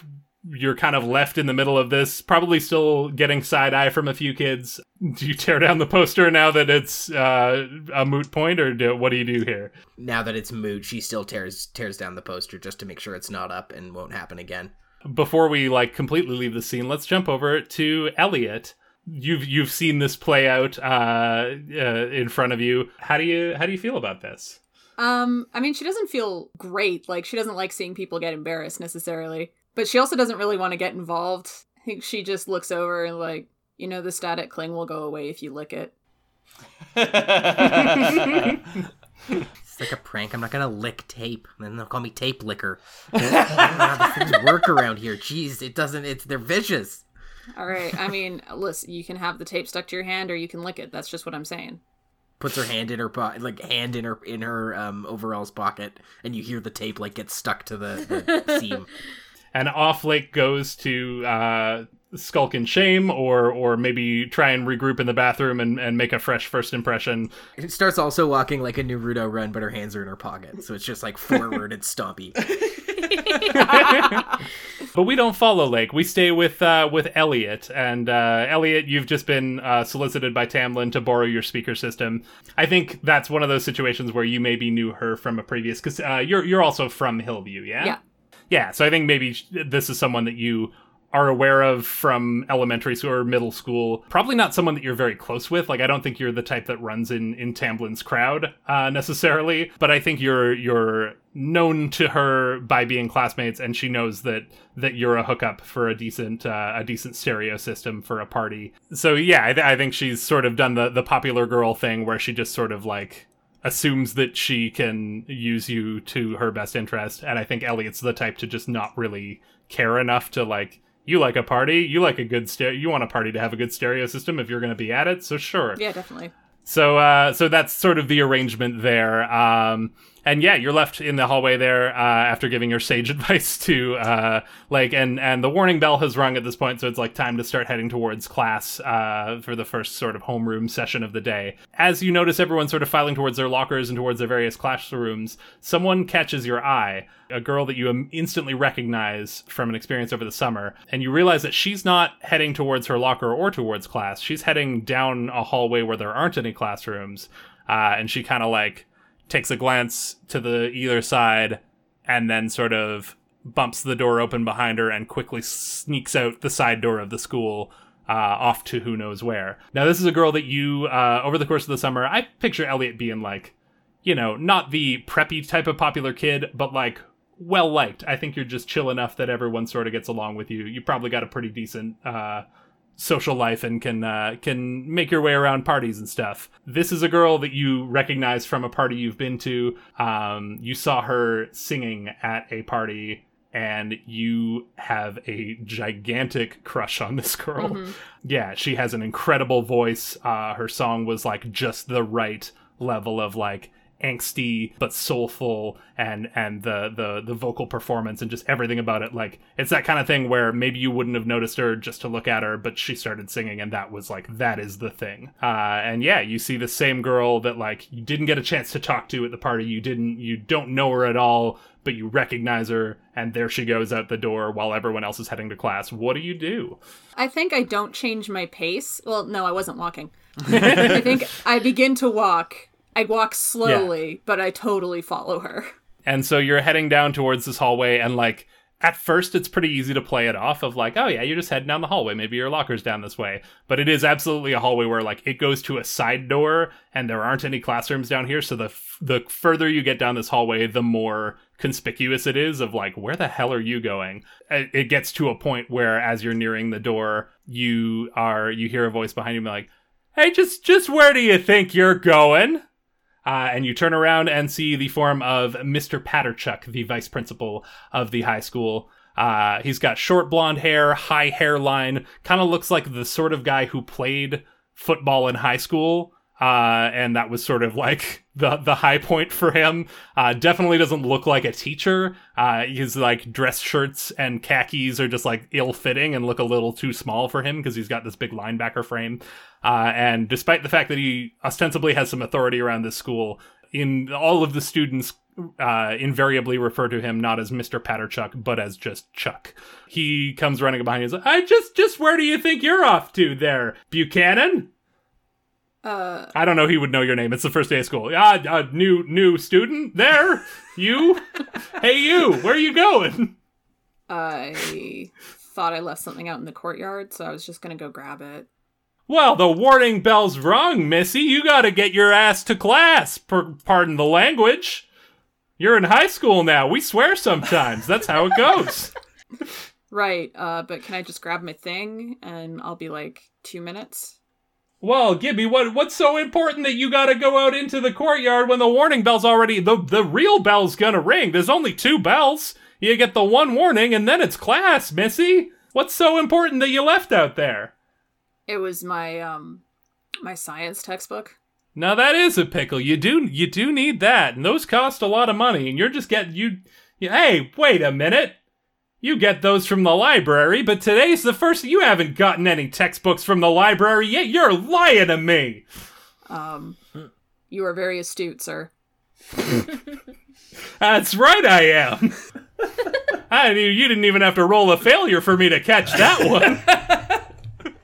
you're kind of left in the middle of this, probably still getting side eye from a few kids. Do you tear down the poster now that it's uh, a moot point, or do, what do you do here? now that it's moot, she still tears tears down the poster just to make sure it's not up and won't happen again. before we like completely leave the scene, let's jump over to Elliot. You've you've seen this play out uh, uh, in front of you. How do you how do you feel about this? Um, I mean, she doesn't feel great. Like, she doesn't like seeing people get embarrassed necessarily. But she also doesn't really want to get involved. I think she just looks over and, like, you know, the static cling will go away if you lick it. It's like a prank. I'm not gonna lick tape. Then they'll call me tape licker. These things work around here. Jeez, it doesn't. It's they're vicious. All right. I mean, listen, you can have the tape stuck to your hand or you can lick it. That's just what I'm saying. Puts her hand in her po- like hand in her in her um, overalls pocket, and you hear the tape like get stuck to the, the seam. And off Lake goes to uh, skulk in shame, or or maybe try and regroup in the bathroom and, and make a fresh first impression. It starts also walking like a Naruto run, but her hands are in her pocket, so it's just like forward and stompy. But we don't follow Lake. We stay with uh, with Elliot. And uh, Elliot, you've just been uh, solicited by Tamlin to borrow your speaker system. I think that's one of those situations where you maybe knew her from a previous because uh, you're you're also from Hillview, yeah. Yeah. Yeah. So I think maybe this is someone that you are aware of from elementary school or middle school. Probably not someone that you're very close with. Like I don't think you're the type that runs in in Tamblin's crowd uh, necessarily, but I think you're you're known to her by being classmates, and she knows that that you're a hookup for a decent uh, a decent stereo system for a party. So yeah, I, th- I think she's sort of done the the popular girl thing where she just sort of like assumes that she can use you to her best interest and i think elliot's the type to just not really care enough to like you like a party you like a good stereo you want a party to have a good stereo system if you're going to be at it so sure Yeah, definitely. so uh so that's sort of the arrangement there um and yeah you're left in the hallway there uh after giving your sage advice to uh like and and the warning bell has rung at this point so it's like time to start heading towards class uh for the first sort of homeroom session of the day. As you notice everyone sort of filing towards their lockers and towards their various classrooms someone catches your eye a girl that you instantly recognize from an experience over the summer and you realize that she's not heading towards her locker or towards class. She's heading down a hallway where there aren't any classrooms uh, and she kind of like takes a glance to the either side and then sort of bumps the door open behind her and quickly sneaks out the side door of the school uh, off to who knows where. Now, this is a girl that you, uh, over the course of the summer, I picture Elliot being like, you know, not the preppy type of popular kid, but like well liked. I think you're just chill enough that everyone sort of gets along with you. You probably got a pretty decent uh, social life and can uh, can make your way around parties and stuff. This is a girl that you recognize from a party you've been to. Um, you saw her singing at a party. And you have a gigantic crush on this girl. Yeah, she has an incredible voice. Uh, her song was like just the right level of like angsty but soulful and and the the the vocal performance and just everything about it like it's that kind of thing where maybe you wouldn't have noticed her just to look at her but she started singing and that was like that is the thing uh and yeah you see the same girl that like you didn't get a chance to talk to at the party you didn't you don't know her at all but you recognize her and there she goes out the door while everyone else is heading to class what do you do I think I don't change my pace. Well, no, I wasn't walking. I think I begin to walk. I walk slowly, but I totally follow her. And so you're heading down towards this hallway, and like at first, it's pretty easy to play it off of like, oh yeah, you're just heading down the hallway. Maybe your locker's down this way. But it is absolutely a hallway where like it goes to a side door, and there aren't any classrooms down here. So the f- the further you get down this hallway, the more conspicuous it is of like where the hell are you going it it gets to a point where as you're nearing the door you are you hear a voice behind you be like hey just just where do you think you're going uh, and you turn around and see the form of Mr. Patterchuck, the vice principal of the high school. Uh, he's got short blonde hair, high hairline, kind of looks like the sort of guy who played football in high school. Uh, and that was sort of like the the high point for him. Uh, definitely doesn't look like a teacher. Uh, his like dress shirts and khakis are just like ill fitting and look a little too small for him because he's got this big linebacker frame. Uh, and despite the fact that he ostensibly has some authority around this school, in all of the students uh, invariably refer to him not as Mr. Patterchuck, but as just Chuck. He comes running behind you and says, I just, just where do you think you're off to there, Buchanan? Uh, I don't know. He would know your name. It's the first day of school. Ah, uh, new, new student there. You, hey, you. Where are you going? I thought I left something out in the courtyard, so I was just gonna go grab it. Well, the warning bell's rung, Missy. You gotta get your ass to class. Per- pardon the language. You're in high school now. We swear sometimes. That's how it goes. Right, uh, but can I just grab my thing and I'll be like two minutes? Well, Gibby, what what's so important that you gotta go out into the courtyard when the warning bell's already the the real bell's gonna ring? There's only two bells. You get the one warning and then it's class, Missy. What's so important that you left out there? It was my um my science textbook. Now that is a pickle. You do you do need that, and those cost a lot of money. And you're just getting you. you hey, wait a minute. You get those from the library, but today's the first. You haven't gotten any textbooks from the library yet. You're lying to me. Um, you are very astute, sir. That's right, I am. I knew you didn't even have to roll a failure for me to catch that one.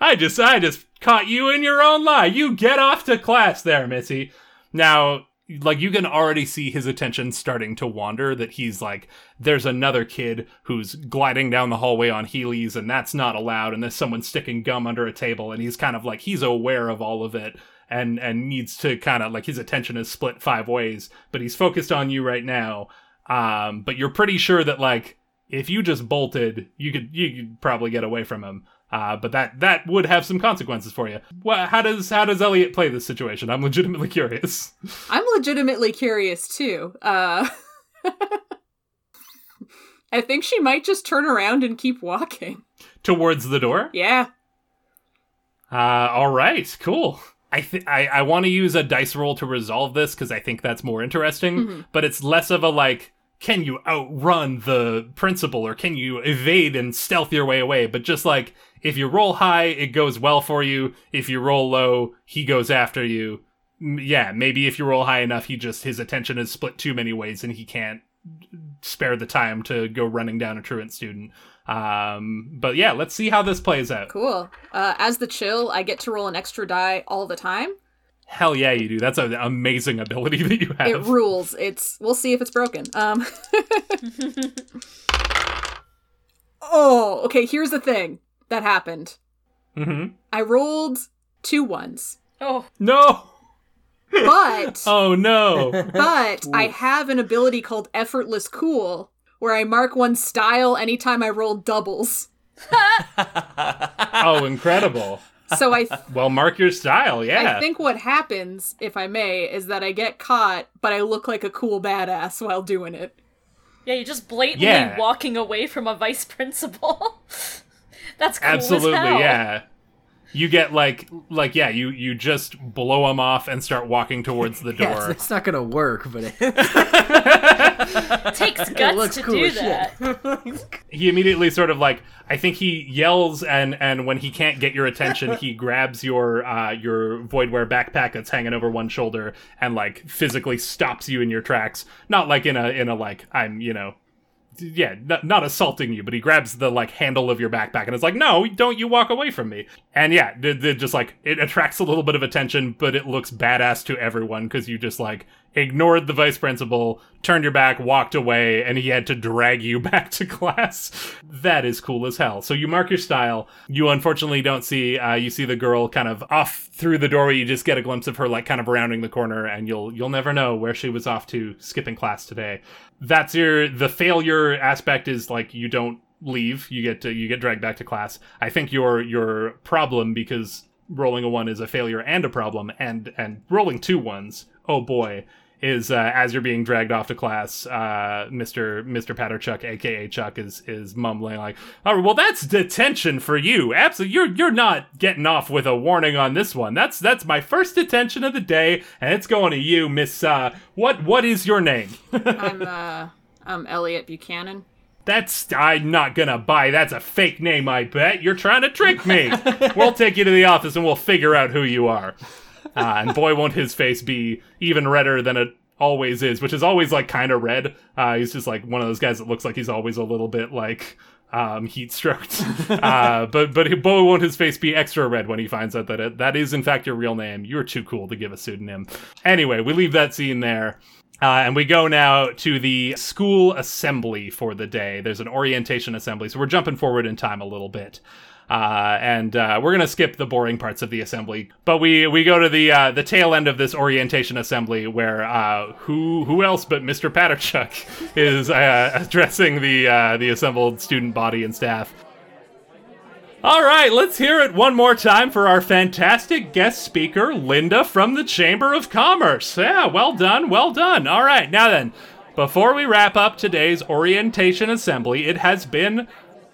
I just, I just caught you in your own lie. You get off to class there, Missy. Now, like you can already see his attention starting to wander. That he's like, there's another kid who's gliding down the hallway on Heelys, and that's not allowed. And there's someone sticking gum under a table, and he's kind of like he's aware of all of it. And, and needs to kind of like his attention is split five ways, but he's focused on you right now. Um, but you're pretty sure that like if you just bolted, you could you could probably get away from him. Uh, but that that would have some consequences for you. Well, how does how does Elliot play this situation? I'm legitimately curious. I'm legitimately curious too. Uh, I think she might just turn around and keep walking. Towards the door. Yeah. Uh, all right, cool. I th- I, I want to use a dice roll to resolve this because I think that's more interesting. But it's less of a like, can you outrun the principal or can you evade and stealth your way away? But just like if you roll high, it goes well for you. If you roll low, he goes after you. Yeah, maybe if you roll high enough, he just his attention is split too many ways and he can't spare the time to go running down a truant student. Um, but yeah, let's see how this plays out. Cool. Uh, as the chill, I get to roll an extra die all the time. Hell yeah, you do. That's an amazing ability that you have. It rules. It's we'll see if it's broken. Um Oh, okay, here's the thing that happened. Mm-hmm. I rolled two ones. Oh, No. But Oh no. but I have an ability called effortless cool where I mark one style anytime I roll doubles. oh, incredible. So I Well, mark your style. Yeah. I think what happens, if I may, is that I get caught, but I look like a cool badass while doing it. yeah, you're just blatantly Yeah. walking away from a vice principal. That's cool Absolutely, as hell. yeah. You get like like yeah, you you just blow them off and start walking towards the door. Yes, it's not gonna work, but it, It takes guts looks to cool do as shit. that. he immediately sort of like I think he yells and and when he can't get your attention, he grabs your uh your voidware backpack that's hanging over one shoulder and like physically stops you in your tracks. Not like in a in a like I'm you know yeah, not, not assaulting you, but he grabs the like handle of your backpack and is like, "No, don't you walk away from me." And yeah, it, it just like it attracts a little bit of attention, but it looks badass to everyone because you just like ignored the vice principal, turned your back, walked away, and he had to drag you back to class. That is cool as hell. So you mark your style. You unfortunately don't see. Uh, you see the girl kind of off through the doorway. You just get a glimpse of her like kind of rounding the corner, and you'll you'll never know where she was off to skipping class today that's your the failure aspect is like you don't leave you get to you get dragged back to class i think your your problem because rolling a one is a failure and a problem and and rolling two ones oh boy is uh, as you're being dragged off to class uh mr mr patterchuck aka chuck is is mumbling like "All right, well that's detention for you absolutely you're you're not getting off with a warning on this one that's that's my first detention of the day and it's going to you miss uh what what is your name I'm uh I'm Elliot Buchanan. That's I'm not gonna buy. That's a fake name, I bet. You're trying to trick me. we'll take you to the office and we'll figure out who you are. Uh, and boy, won't his face be even redder than it always is, which is always like kind of red. Uh, he's just like one of those guys that looks like he's always a little bit like um, heat stroked. uh, but but boy, won't his face be extra red when he finds out that it, that is in fact your real name. You're too cool to give a pseudonym. Anyway, we leave that scene there. Uh, and we go now to the school assembly for the day. There's an orientation assembly, so we're jumping forward in time a little bit. Uh, and uh, we're gonna skip the boring parts of the assembly, but we we go to the uh, the tail end of this orientation assembly where uh, who who else but Mr. Patterchuck is uh, addressing the uh, the assembled student body and staff. All right, let's hear it one more time for our fantastic guest speaker, Linda from the Chamber of Commerce. Yeah, well done, well done. All right, now then, before we wrap up today's orientation assembly, it has been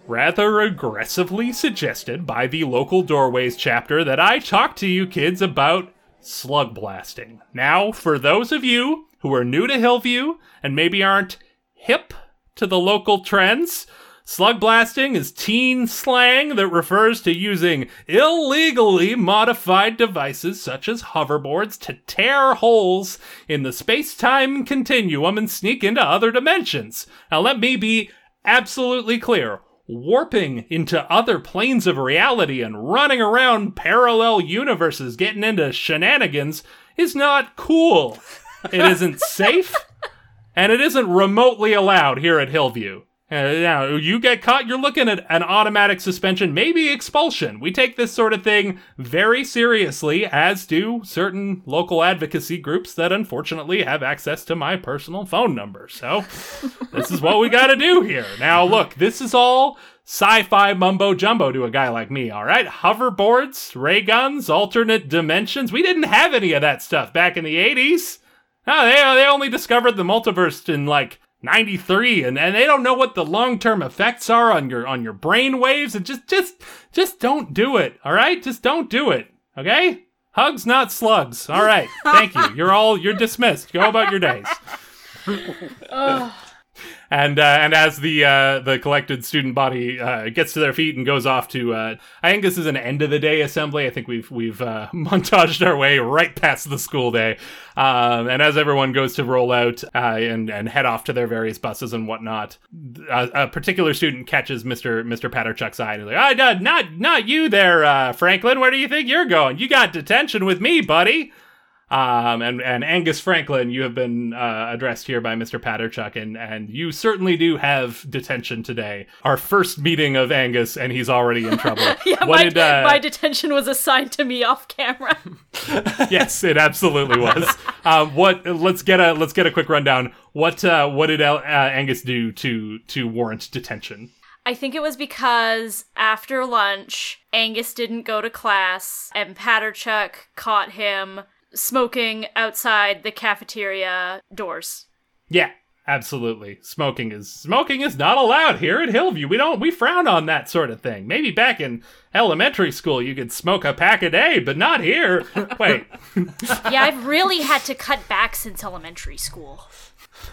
rather aggressively suggested by the local Doorways chapter that I talk to you kids about slug blasting. Now, for those of you who are new to Hillview and maybe aren't hip to the local trends, Slug blasting is teen slang that refers to using illegally modified devices such as hoverboards to tear holes in the space time continuum and sneak into other dimensions. Now, let me be absolutely clear. Warping into other planes of reality and running around parallel universes getting into shenanigans is not cool. It isn't safe, and it isn't remotely allowed here at Hillview. Uh, now, you get caught, you're looking at an automatic suspension, maybe expulsion. We take this sort of thing very seriously, as do certain local advocacy groups that unfortunately have access to my personal phone number. So, this is what we gotta do here. Now, look, this is all sci fi mumbo jumbo to a guy like me, alright? Hoverboards, ray guns, alternate dimensions. We didn't have any of that stuff back in the 80s. No, they, they only discovered the multiverse in like 93 and, and they don't know what the long-term effects are on your on your brain waves and just just just don't do it all right? Just don't do it okay? Hugs not slugs all right. Thank you. You're all you're dismissed. Go about your days and uh, and as the uh, the collected student body uh, gets to their feet and goes off to, uh, I think this is an end of the day assembly. I think we've we've uh, montaged our way right past the school day, um, and as everyone goes to roll out uh, and and head off to their various buses and whatnot, a, a particular student catches Mister Mister Patterchuck's eye and he's like, "Ah, not not you there, Franklin. Where do you think you're going? You got detention with me, buddy." Um, and, and Angus Franklin, you have been uh, addressed here by Mr. Patterchuck, and, and you certainly do have detention today. Our first meeting of Angus, and he's already in trouble. Yeah, what my, did, uh, my detention was assigned to me off camera. yes, it absolutely was. um, what? Let's get a let's get a quick rundown. What uh, what did uh, Angus do to to warrant detention? I think it was because after lunch, Angus didn't go to class, and Patterchuck caught him smoking outside the cafeteria doors. Yeah, absolutely. Smoking is smoking is not allowed here at Hillview. We don't we frown on that sort of thing. Maybe back in elementary school you could smoke a pack a day, but not here. Wait. Yeah, I've really had to cut back since elementary school.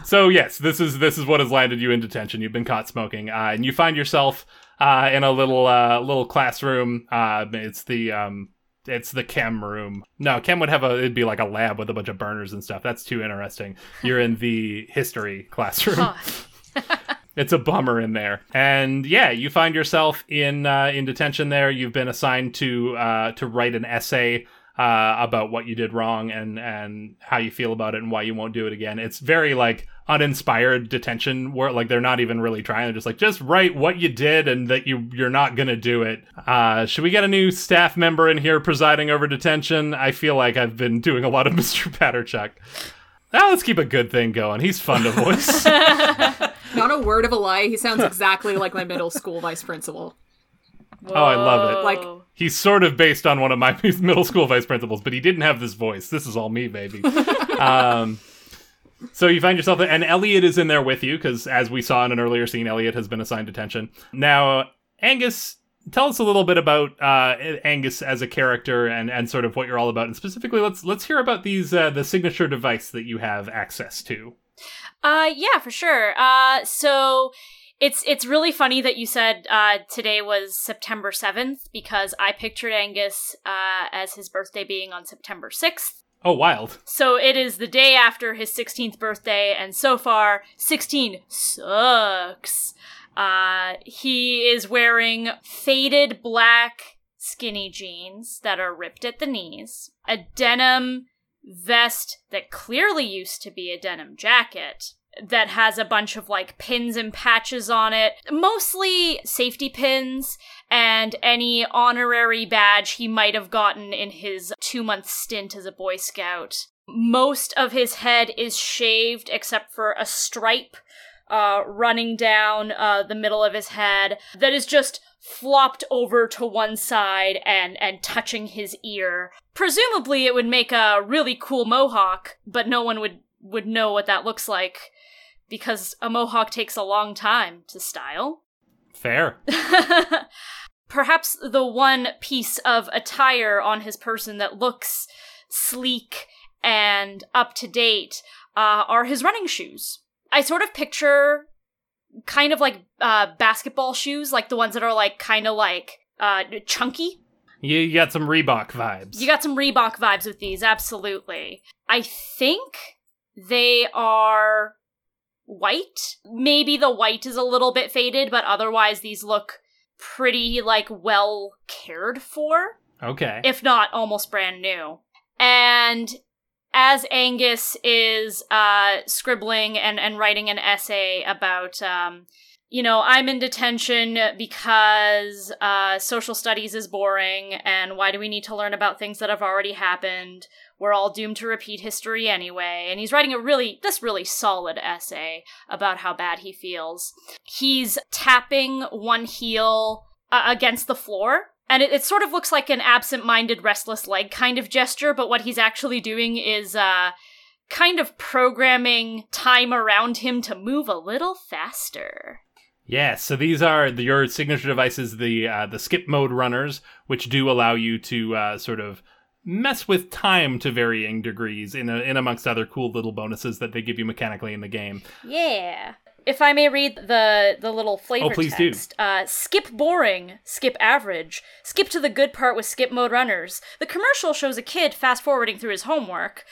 So yes, this is this is what has landed you in detention. You've been caught smoking, uh, and you find yourself uh, in a little uh, little classroom. Uh, it's the um, it's the chem room. No, chem would have a it'd be like a lab with a bunch of burners and stuff. That's too interesting. You're in the history classroom. Huh. It's a bummer in there, and yeah, you find yourself in uh, in detention. There, you've been assigned to uh, to write an essay uh, about what you did wrong and and how you feel about it and why you won't do it again. It's very like uninspired detention where like they're not even really trying. They're just like just write what you did and that you you're not gonna do it. Uh, should we get a new staff member in here presiding over detention? I feel like I've been doing a lot of Mr. Patterchuck. Now let's keep a good thing going. He's fun to voice. Not a word of a lie. He sounds exactly like my middle school vice principal. Oh, I love it. Like- He's sort of based on one of my middle school vice principals, but he didn't have this voice. This is all me, baby. um, so you find yourself, and Elliot is in there with you because, as we saw in an earlier scene, Elliot has been assigned detention. Now, Angus, tell us a little bit about uh, Angus as a character and, and sort of what you're all about, and specifically, let's let's hear about these uh, the signature device that you have access to. Uh, yeah, for sure. Uh, so it's it's really funny that you said uh, today was September seventh because I pictured Angus uh, as his birthday being on September sixth. Oh, wild! So it is the day after his 16th birthday, and so far, 16 sucks. Uh, he is wearing faded black skinny jeans that are ripped at the knees, a denim vest that clearly used to be a denim jacket that has a bunch of like pins and patches on it, mostly safety pins and any honorary badge he might have gotten in his two month stint as a Boy Scout. Most of his head is shaved except for a stripe uh, running down uh, the middle of his head that is just flopped over to one side and and touching his ear. Presumably, it would make a really cool mohawk, but no one would would know what that looks like because a mohawk takes a long time to style. Fair. Perhaps the one piece of attire on his person that looks sleek and up to date uh, are his running shoes. I sort of picture kind of like uh, basketball shoes, like the ones that are like kind of like uh, chunky. You, you got some Reebok vibes. You got some Reebok vibes with these, absolutely. I think they are white. Maybe the white is a little bit faded, but otherwise these look pretty like well cared for, okay. if not almost brand new. And as Angus is uh, scribbling and, and writing an essay about, um, you know, I'm in detention because uh, social studies is boring, and why do we need to learn about things that have already happened? We're all doomed to repeat history anyway. And he's writing a really, this really solid essay about how bad he feels. He's tapping one heel uh, against the floor and it, it sort of looks like an absent-minded restless leg kind of gesture but what he's actually doing is uh kind of programming time around him to move a little faster Yeah, so these are the, your signature devices, the uh, the skip mode runners, which do allow you to uh, sort of mess with time to varying degrees, in a, in amongst other cool little bonuses that they give you mechanically in the game. yeah if i may read the the little flavor Oh, please do. text uh skip boring skip average skip to the good part with skip mode runners the commercial shows a kid fast forwarding through his homework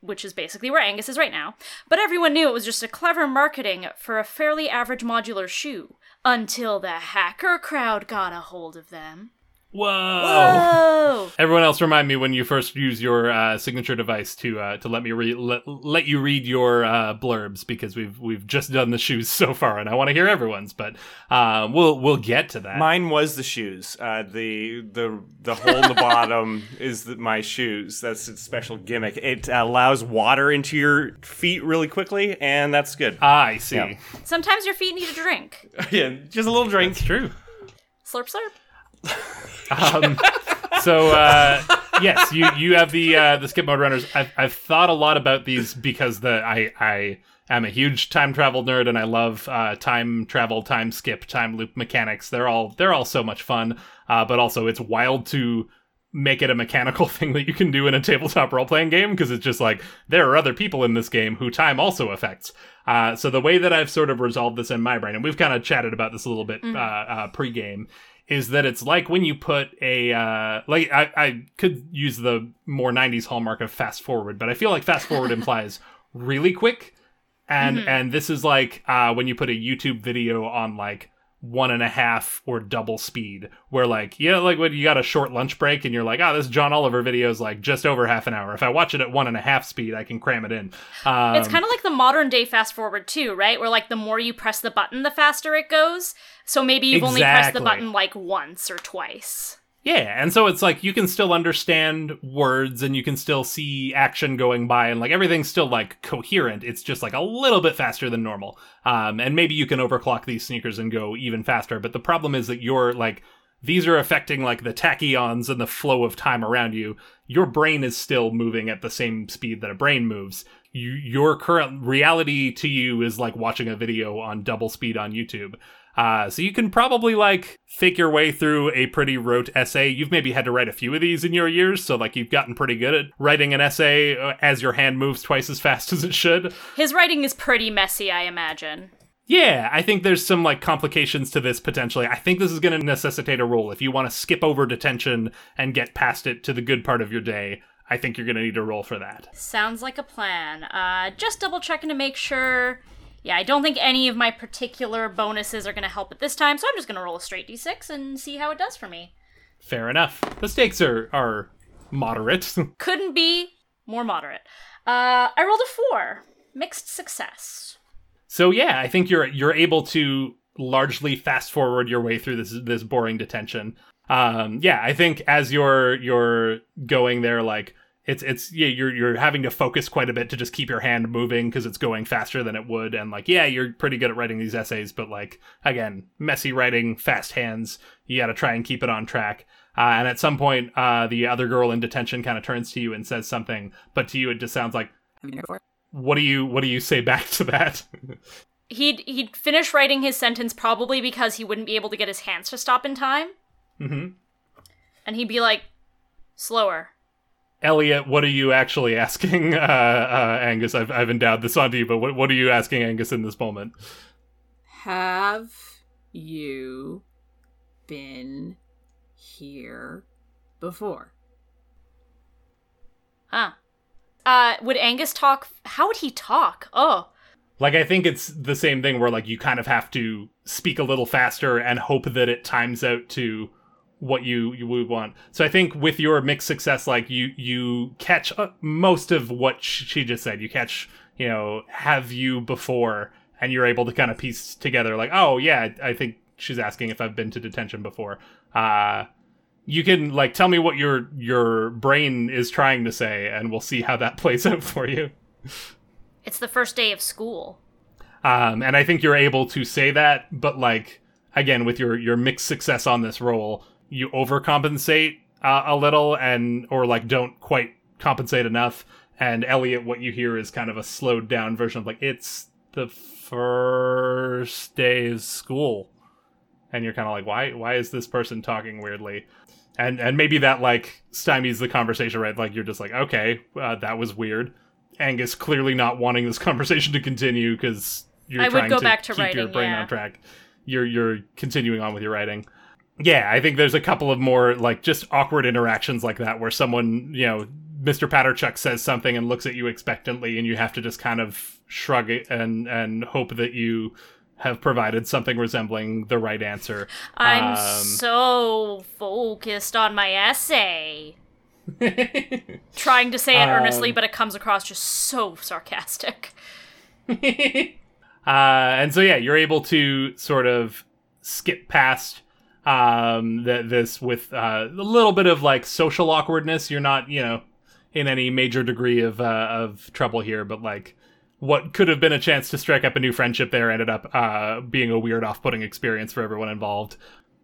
which is basically where Angus is right now. But everyone knew it was just a clever marketing for a fairly average modular shoe until the hacker crowd got a hold of them. Whoa! Whoa! Everyone else, remind me when you first use your uh, signature device to uh, to let me re- let, let you read your uh, blurbs because we've we've just done the shoes so far, and I want to hear everyone's. But uh, we'll we'll get to that. Mine was the shoes. Uh, the the the hole in the bottom is the, my shoes. That's a special gimmick. It allows water into your feet really quickly, and that's good. Ah, I see. Yeah. Sometimes your feet need a drink. yeah, just a little drink. It's true. Slurp, slurp. Um, so uh, yes, you you have the uh, the skip mode runners. I've I've thought a lot about these because the I I am a huge time travel nerd and I love uh, time travel, time skip, time loop mechanics. They're all they're all so much fun. Uh, but also it's wild to make it a mechanical thing that you can do in a tabletop role playing game because it's just like there are other people in this game who time also affects. Uh, so the way that I've sort of resolved this in my brain, and we've kind of chatted about this a little bit uh, uh, pre-game, is that it's like when you put a uh, like I, I could use the more 90s hallmark of fast forward, but I feel like fast forward implies really quick, and and this is like uh, when you put a YouTube video on like one and a half or double speed where like yeah like when you got a short lunch break and you're like oh this john oliver video is like just over half an hour if i watch it at one and a half speed i can cram it in um, It's kind of like the modern day fast forward too, right? Where like the more you press the button, the faster it goes. So maybe you've only pressed the button like once or twice. Yeah, and so it's like you can still understand words and you can still see action going by and like everything's still like coherent. It's just like a little bit faster than normal. Um, and maybe you can overclock these sneakers and go even faster. But the problem is that you're like these are affecting like the tachyons and the flow of time around you. Your brain is still moving at the same speed that a brain moves. You, your current reality to you is like watching a video on double speed on YouTube. Uh, so you can probably like fake your way through a pretty rote essay. You've maybe had to write a few of these in your years, so like you've gotten pretty good at writing an essay uh, as your hand moves twice as fast as it should. His writing is pretty messy, I imagine. Yeah, I think there's some like complications to this potentially. I think this is going to necessitate a roll. If you want to skip over detention and get past it to the good part of your day, I think you're going to need a roll for that. Sounds like a plan. Uh, just double checking to make sure. Yeah, I don't think any of my particular bonuses are going to help at this time, so I'm just going to roll a straight d6 and see how it does for me. Fair enough. The stakes are are moderate. Couldn't be more moderate. Uh, I rolled a four. Mixed success. So yeah, I think you're you're able to largely fast forward your way through this this boring detention. Um, yeah, I think as you're you're going there, like it's it's yeah, you're you're having to focus quite a bit to just keep your hand moving because it's going faster than it would, and like yeah, you're pretty good at writing these essays, but like again, messy writing, fast hands, you got to try and keep it on track. Uh, and at some point, uh, the other girl in detention kind of turns to you and says something, but to you it just sounds like, Have you been here before? what do you what do you say back to that? He'd he'd finish writing his sentence probably because he wouldn't be able to get his hands to stop in time, mm-hmm. and he'd be like, "Slower." Elliot, what are you actually asking, uh, uh, Angus? I've, I've endowed this onto you, but what, what are you asking Angus in this moment? Have you been here before? Huh. Uh, would Angus talk? How would he talk? Oh, Like, I think it's the same thing where, like, you kind of have to speak a little faster and hope that it times out to what you you would want. So I think with your mixed success, like you you catch uh, most of what she just said. You catch, you know, have you before, and you're able to kind of piece together, like, oh yeah, I think she's asking if I've been to detention before. Uh you can like tell me what your your brain is trying to say, and we'll see how that plays out for you. it's the first day of school. Um, and I think you're able to say that, but like again, with your your mixed success on this roll, you overcompensate uh, a little, and or like don't quite compensate enough. And Elliot, what you hear is kind of a slowed down version of like it's the first day of school, and you're kind of like, why why is this person talking weirdly? And and maybe that like stymies the conversation, right? Like you're just like, okay, uh, that was weird. Angus clearly not wanting this conversation to continue because you're I would trying go to back to keep your brain yeah. on track. You're you're continuing on with your writing. Yeah, I think there's a couple of more like just awkward interactions like that where someone, you know, Mr. Patterchuck says something and looks at you expectantly and you have to just kind of shrug it and and hope that you have provided something resembling the right answer. I'm Um, so focused on my essay. trying to say it earnestly, Um, but it comes across just so sarcastic. Uh, and so yeah, you're able to sort of skip past um, th- this with uh, a little bit of like social awkwardness. You're not, you know, in any major degree of uh, of trouble here, but like what could have been a chance to strike up a new friendship there ended up uh, being a weird, off-putting experience for everyone involved.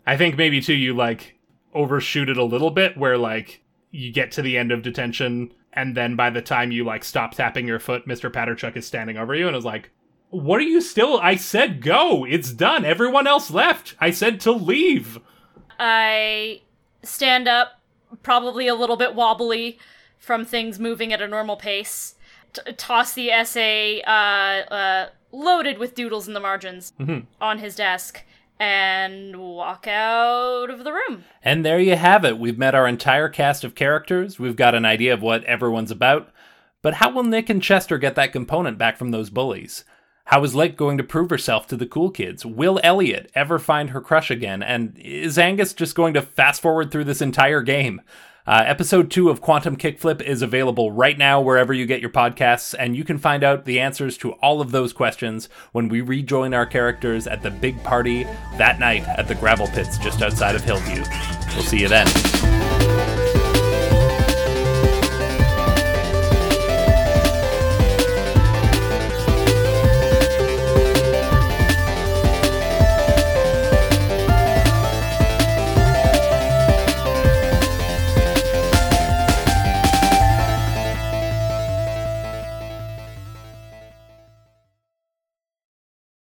I think maybe too you like overshoot it a little bit, where like you get to the end of detention. And then by the time you like stop tapping your foot, Mr. Patterchuck is standing over you and is like, what are you still? I said go. It's done. Everyone else left. I said to leave. I stand up, probably a little bit wobbly from things moving at a normal pace. T- toss the essay, uh, uh, loaded with doodles in the margins, on his desk, and walk out of the room. And there you have it. We've met our entire cast of characters. We've got an idea of what everyone's about. But how will Nick and Chester get that component back from those bullies? How is Lake going to prove herself to the cool kids? Will Elliot ever find her crush again? And is Angus just going to fast forward through this entire game? Uh, episode two of Quantum Kickflip is available right now wherever you get your podcasts, and you can find out the answers to all of those questions when we rejoin our characters at the big party that night at the gravel pits just outside of Hillview. We'll see you then.